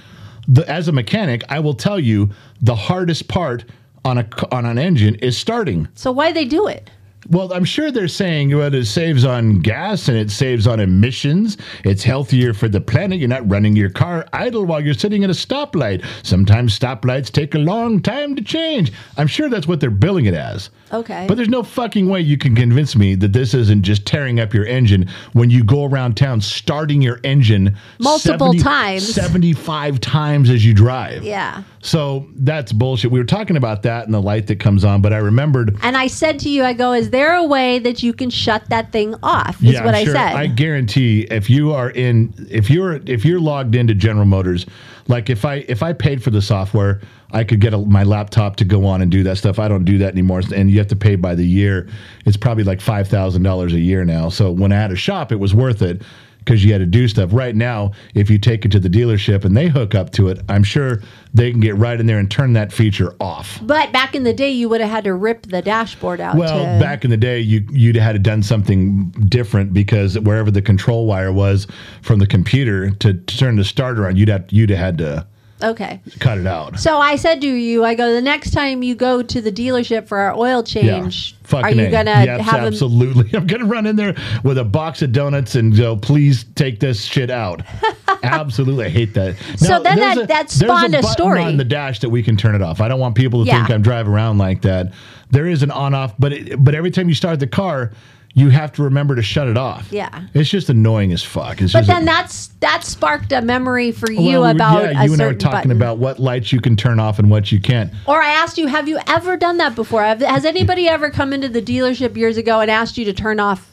The, as a mechanic, I will tell you the hardest part on a on an engine is starting. So why they do it? Well, I'm sure they're saying well, it saves on gas and it saves on emissions. It's healthier for the planet. You're not running your car idle while you're sitting at a stoplight. Sometimes stoplights take a long time to change. I'm sure that's what they're billing it as. Okay. But there's no fucking way you can convince me that this isn't just tearing up your engine when you go around town starting your engine Multiple times. 75 times as you drive. yeah. So that's bullshit. We were talking about that and the light that comes on, but I remembered And I said to you, I go, is there a way that you can shut that thing off? Is what I'm I said. I guarantee if you are in if you're if you're logged into General Motors, like if I if I paid for the software, I could get a, my laptop to go on and do that stuff. I don't do that anymore, and you have to pay by the year. It's probably like five thousand dollars a year now. So when I had a shop, it was worth it because you had to do stuff. Right now, if you take it to the dealership and they hook up to it, I'm sure they can get right in there and turn that feature off. But back in the day, you would have had to rip the dashboard out. Well, to, back in the day, you you'd had to done something different because wherever the control wire was from the computer to, to turn the starter on, you'd have you'd have had to okay. cut it out. So I said to you, I go the next time you go to the dealership for our oil change, are Fucking you A. gonna Yes, have (laughs) absolutely. I'm gonna run in there with a box of donuts and go, please take this shit out. (laughs) absolutely, I hate that. So then that- that spawned a button story. on the dash that we can turn it off. I don't want people to think I'm driving around like that. There is an on off, but it, but every time you start the car, you have to remember to shut it off. Yeah. it's just annoying as fuck. It's But then that's that sparked a memory for you Well, about yeah, a you and I were talking button. about what lights you can turn off and what you can't. Or I asked you, have you ever done that before? Has anybody ever come into the dealership years ago and asked you to turn off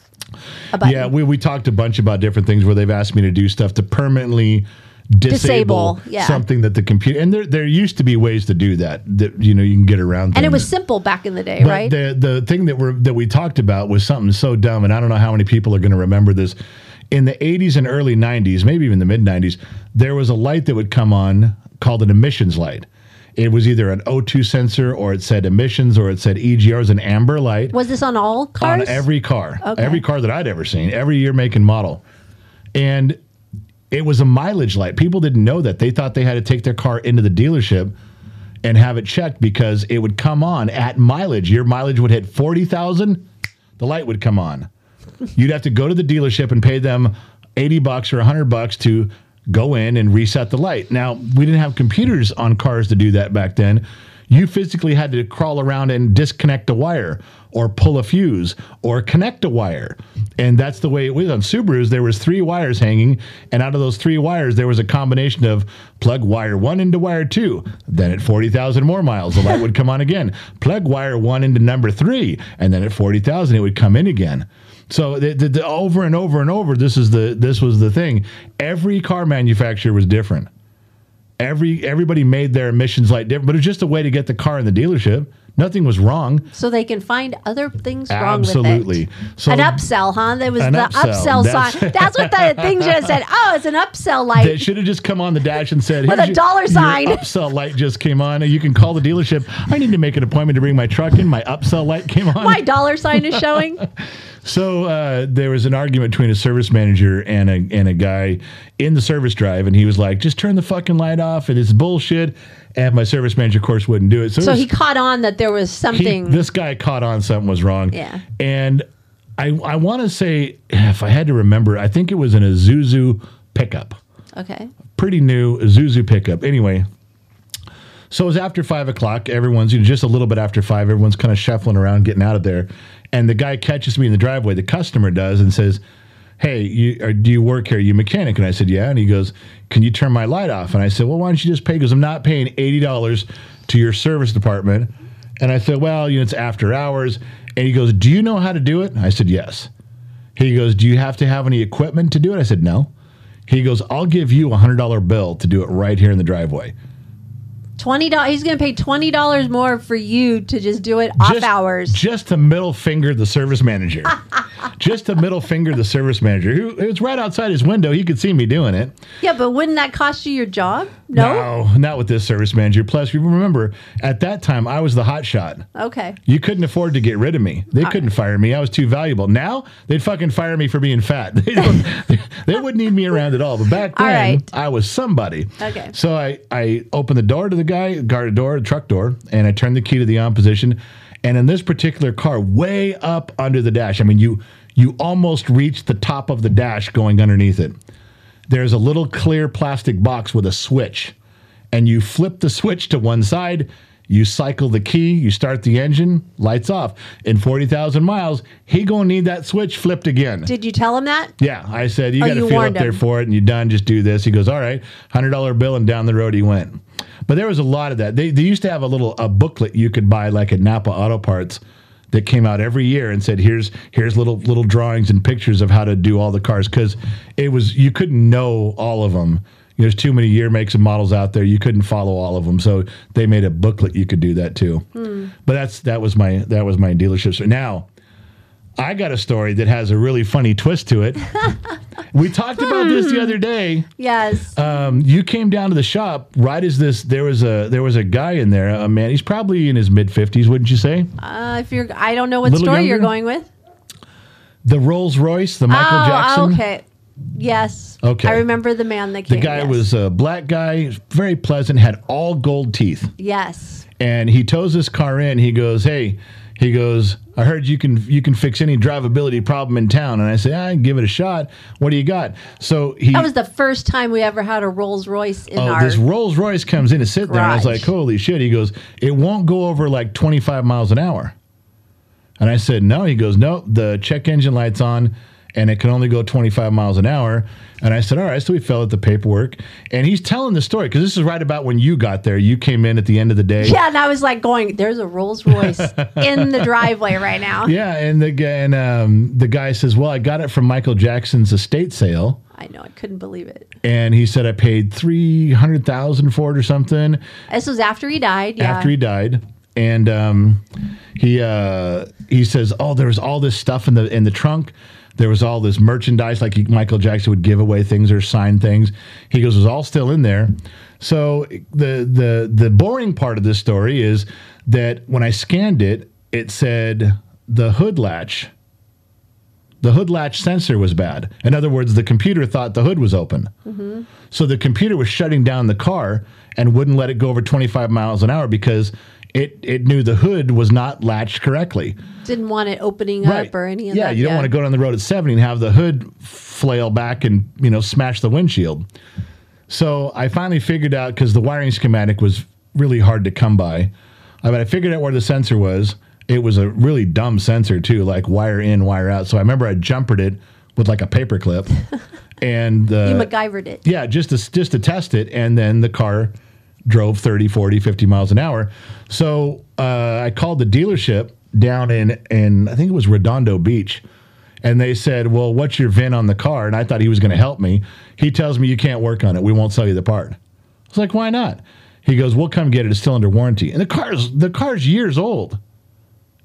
a button? Yeah, we, we talked a bunch about different things where they've asked me to do stuff to permanently disable, Disable, yeah. something that the computer and there there used to be ways to do that that you know you can get around and it was simple back in the day, But right? the the thing that we're that we talked about was something so dumb and I don't know how many people are going to remember this in the 80s and early 90s maybe even the mid 90s there was a light that would come on called an emissions light it was either an O2 sensor or it said emissions or it said EGR it an amber light was this on all cars? on every car, Okay. every car that I'd ever seen, every year, make, and model. And it was a mileage light. People didn't know that. They thought they had to take their car into the dealership and have it checked because it would come on at mileage. Your mileage would hit 40,000, the light would come on. You'd have to go to the dealership and pay them 80 bucks or 100 bucks to go in and reset the light. Now, we didn't have computers on cars to do that back then. You physically had to crawl around and disconnect the wire or pull a fuse or connect a wire. And that's the way it was on Subarus. There was three wires hanging, and out of those three wires, there was a combination of plug wire one into wire two. Then at 40,000 more miles, the light would come on again. Plug wire one into number three, and then at 40,000, it would come in again. So the, the, the, over and over and over, this is the this was the thing. Every car manufacturer was different. Every everybody made their emissions light different, but it was just a way to get the car in the dealership. Nothing was wrong. so they can find other things wrong Absolutely. with it. So an upsell, huh? There was the upsell. upsell, That's- sign. (laughs) That's what the thing should have said. Oh, it's an upsell light. They should have just come on the dash and said, With "Here's a dollar your sign." (laughs) upsell light just came on. You can call the dealership. I need to make an appointment to bring my truck in. My upsell light came on. My dollar sign is showing. (laughs) So uh, there was an argument between a service manager and a and a guy in the service drive, and he was like, "Just turn the fucking light off," and it's bullshit. And my service manager, of course, wouldn't do it. So, it was- he caught on that there was he- something. this guy caught on something was wrong. Yeah. And I I want to say, if I had to remember, I think it was an Isuzu pickup okay. pretty new Zuzu pickup. Anyway, so it was after five o'clock. Everyone's you know, just a little bit after five. Everyone's kind of shuffling around, getting out of there. And the guy catches me in the driveway. The customer does and says, "Hey, you, or, do you work here? Are you a mechanic?" And I said, "Yeah." And he goes, "Can you turn my light off?" And I said, "Well, why don't you just pay?" Because "I'm not paying eighty dollars to your service department." And I said, "Well, you know, it's after hours." And he goes, "Do you know how to do it?" I said, "Yes." He goes, Do you have to have any equipment to do it? I said, No. He goes, I'll give you a hundred dollar bill to do it right here in the driveway. Twenty dollars. He's going to pay twenty dollars more for you to just do it off just, hours. Just to middle finger the service manager. (laughs) just to middle finger the service manager. Who it's right outside his window. He could see me doing it. yeah, but wouldn't that cost you your job? No. No, not with this service manager. Plus, you remember at that time I was the hot shot. Okay. You couldn't afford to get rid of me. They couldn't fire me. I was too valuable. Now they'd fucking fire me for being fat. (laughs) They don't. they wouldn't need me around at all. But back then, right. I was somebody. Okay. So I I opened the door to the guy, guarded door, truck door, and I turned the key to the on position. And in this particular car, way up under the dash, I mean you you almost reach the top of the dash going underneath it. There's a little clear plastic box with a switch and you flip the switch to one side, you cycle the key, you start the engine, lights off. In 40,000 miles, he going to need that switch flipped again. Did you tell him that? yeah, I said, you Oh, got to feel up warned there him. for it and you're done, just do this. He goes, all right, $100 bill and down the road he went. But there was a lot of that. They, they used to have a little a booklet you could buy like at Napa Auto Parts that came out every year and said here's here's little little drawings and pictures of how to do all the cars because it was you couldn't know all of them there's too many year makes and models out there you couldn't follow all of them so they made a booklet you could do that too Hmm. but that's that was my that was my dealership so now I got a story that has a really funny twist to it. (laughs) we talked about this the other day. Yes. Um, you came down to the shop right as this. There was a there was a guy in there, a man. He's probably in his mid fifties, wouldn't you say? Uh, if you're, I don't know what Little story you're going with. The Rolls Royce, the Michael oh, Jackson. okay. Yes. Okay. I remember the man that came. The guy yes. was a black guy, very pleasant, had all gold teeth. Yes. and he tows this car in. He goes, "Hey," he goes, "I heard you can you can fix any drivability problem in town." And I say, "I give it a shot. What do you got?" So he. That was the first time we ever had a Rolls Royce in Oh, our. this Rolls Royce comes in to sit there. And I was like, holy shit. He goes, it won't go over like 25 miles an hour. And I said, no. He goes, no, the check engine light's on and it can only go 25 miles an hour. And I said, all right. So we filled out the paperwork. And he's telling the story because this is right about when you got there. You came in at the end of the day. yeah, and I was like going, "There's a Rolls Royce in the (laughs) driveway right now." Yeah, and the guy and um, the guy says, "Well, I got it from Michael Jackson's estate sale." I know, I couldn't believe it. And he said I paid three hundred thousand for it or something This was after he died. Yeah. after he died. And um, he uh, he says, "Oh, there was all this stuff in the in the trunk. There was all this merchandise, like he, Michael Jackson would give away things or sign things. He goes, it was all still in there. So the the the boring part of this story is that when I scanned it, it said the hood latch." The hood latch sensor was bad. In other words, the computer thought the hood was open. Mm-hmm. So the computer was shutting down the car and wouldn't let it go over 25 miles an hour because it, it knew the hood was not latched correctly. Didn't want it opening up or any of yeah, that. you don't want to go down the road at 70 and have the hood flail back and, you know, smash the windshield. So I finally figured out because the wiring schematic was really hard to come by. I mean, I figured out where the sensor was. It was a really dumb sensor too, like wire in, wire out. So I remember I jumpered it with like a paper clip, (laughs) and uh, You MacGyvered it. yeah, just to just to test it, and then the car drove 30, 40, 50 miles an hour. So uh, I called the dealership down in in I think it was Redondo Beach, and they said, "Well, what's your VIN on the car?" And I thought he was going to help me. He tells me you can't work on it. We won't sell you the part. I was like, "Why not?" He goes, "We'll come get it. It's still under warranty." And the car's the car's years old.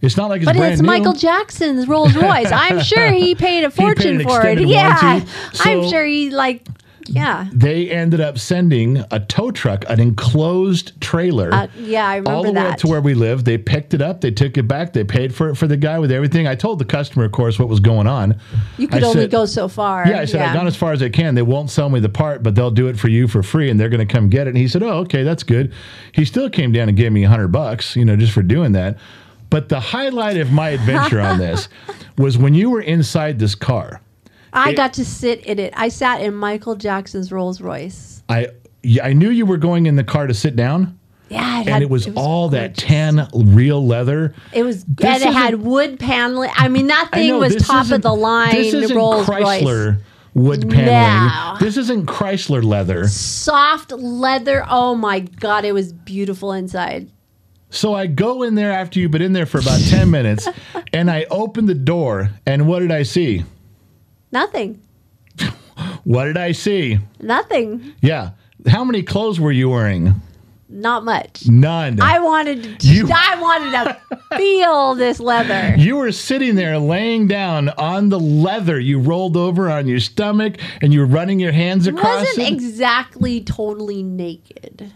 It's not like it's But it's new. Michael Jackson's Rolls Royce. I'm sure he paid a (laughs) fortune an for it. Yeah. warranty. I'm sure he like yeah. they ended up sending a tow truck, an enclosed trailer. Uh, yeah, I remember all the way up that. to where we live. They picked it up, they took it back, they paid for it for the guy with everything. I told the customer, of course, what was going on. You could I only said- go so far. Yeah, I said, I've gone as far as I can. They won't sell me the part, but they'll do it for you for free and they're going to come get it. And he said, Oh, okay, that's good. He still came down and gave me a hundred bucks, you know, just for doing that. But the highlight of my adventure on this (laughs) was when you were inside this car. I it- got to sit in it. I sat in Michael Jackson's Rolls Royce. I I knew you were going in the car to sit down. Yeah, it and had- it was, all that tan real leather. It was, This and it had wood paneling. I mean, that thing know, was top of the line. This isn't Rolls Chrysler Royce, wood paneling. No. This isn't Chrysler leather. soft leather. Oh my god, it was beautiful inside. So I go in there after you've been in there for about ten minutes, (laughs) and I open the door, and what did I see? Nothing, What did I see? nothing, Yeah. How many clothes were you wearing? not much. None. I wanted to. You- (laughs) I wanted to feel this leather. you were sitting there laying down on the leather. You rolled over on your stomach and you were running your hands across wasn't it. exactly totally naked.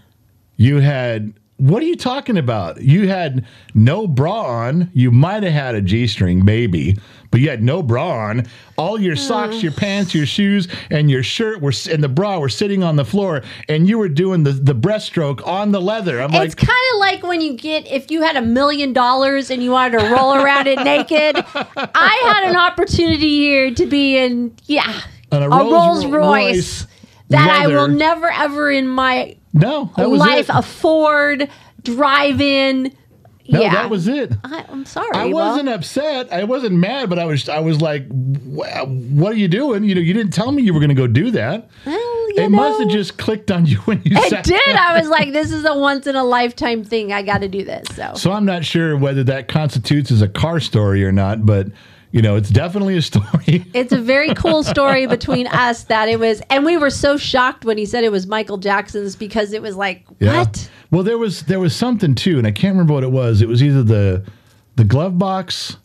You had what are you talking about? You had no bra on. You might have had a G string, maybe, but you had no bra on. All your socks, your pants, your shoes, and your shirt were and the bra were sitting on the floor, and you were doing the the breaststroke on the leather. I'm it's like, kind of like when you get if you had a million dollars and you wanted to roll around it naked. (laughs) I had an opportunity here to be in yeah a Rolls Rolls, Royce, Royce that I will never ever in my no, that was life afford drive in. No, yeah, that was it. I, I'm sorry. I well, wasn't upset. I wasn't mad, but I was. I was like, "What are you doing? You know, you didn't tell me you were going to go do that." Well, you It must have just clicked on (laughs) you when you It did. down. I was like, this is a once in a lifetime thing. I got to do this. So So I'm not sure whether that constitutes as a car story or not, but you know, it's definitely a story. (laughs) it's a very cool story between us that it was, and we were so shocked when he said it was Michael Jackson's because it was like, what? Well, there was there was something too, and I can't remember what it was. It was either the the glove box,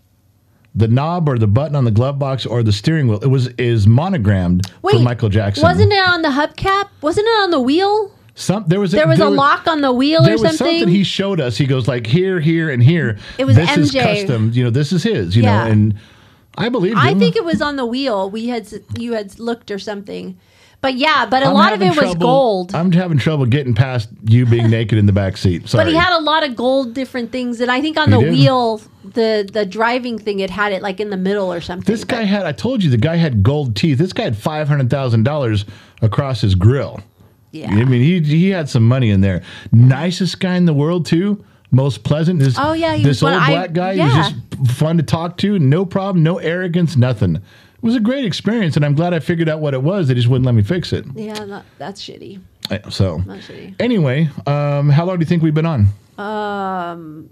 the knob or the button on the glove box or the steering wheel. It was is monogrammed for Michael Jackson. Wasn't it on the hubcap? Wasn't it on the wheel? Some there was a, There was a lock on the wheel There or was something. something he showed us. He goes like here, here, and here. It was this is custom. You know, this is his. You Yeah. know, and I believe. I think it was on the wheel. We had you had looked or something. But yeah, but a I'm lot of it was gold. I'm having trouble getting past you being (laughs) naked in the back seat. Sorry. But he had a lot of gold different things, and I think on He the did? wheel, the the driving thing, it had it like in the middle or something. This guy had. I told you the guy had gold teeth. This guy had five hundred thousand dollars across his grill. yeah. I mean, he he had some money in there. Nicest guy in the world too. Most pleasant. This, Oh, yeah, this old I- black guy. yeah. Was just fun to talk to. No problem. No arrogance. Nothing. It was a great experience, and I'm glad I figured out what it was. They just wouldn't let me fix it. yeah, that, that's shitty. So, shitty. anyway, um, how long do you think we've been on? Um,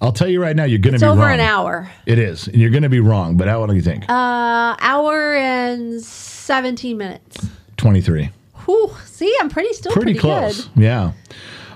I'll tell you right now, you're going to be over wrong. an hour. It is, and you're going to be wrong. But how long do you think? Uh, hour and seventeen minutes. Twenty-three. Whew, see, I'm pretty still pretty, pretty, close. good. Yeah.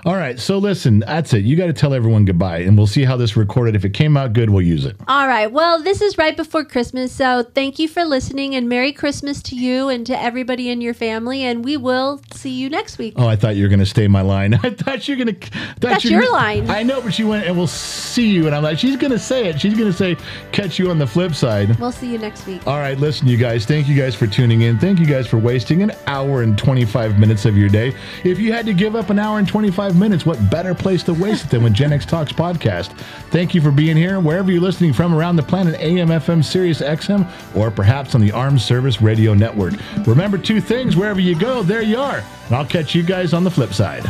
All right. So listen, that's it. You got to tell everyone goodbye, and we'll see how this recorded. If it came out good, we'll use it. All right. Well, this is right before Christmas, so thank you for listening and Merry Christmas to you and to everybody in your family. And we will see you next week. Oh, I thought you were going to stay my line. (laughs) I thought you were going to. That's your line. I know, but she went and we'll see you, and I'm like, she's going to say it. She's going to say, catch you on the flip side. We'll see you next week. All right, listen, you guys. Thank you guys for tuning in. Thank you guys for wasting an hour and 25 minutes of your day. If you had to give up an hour and 25 minutes, what better place to waste it than with Gen X Talks podcast? Thank you for being here. Wherever you're listening from around the planet, AM, FM, Sirius XM, or perhaps on the Armed Service Radio Network. Remember two things wherever you go, there you are. And I'll catch you guys on the flip side.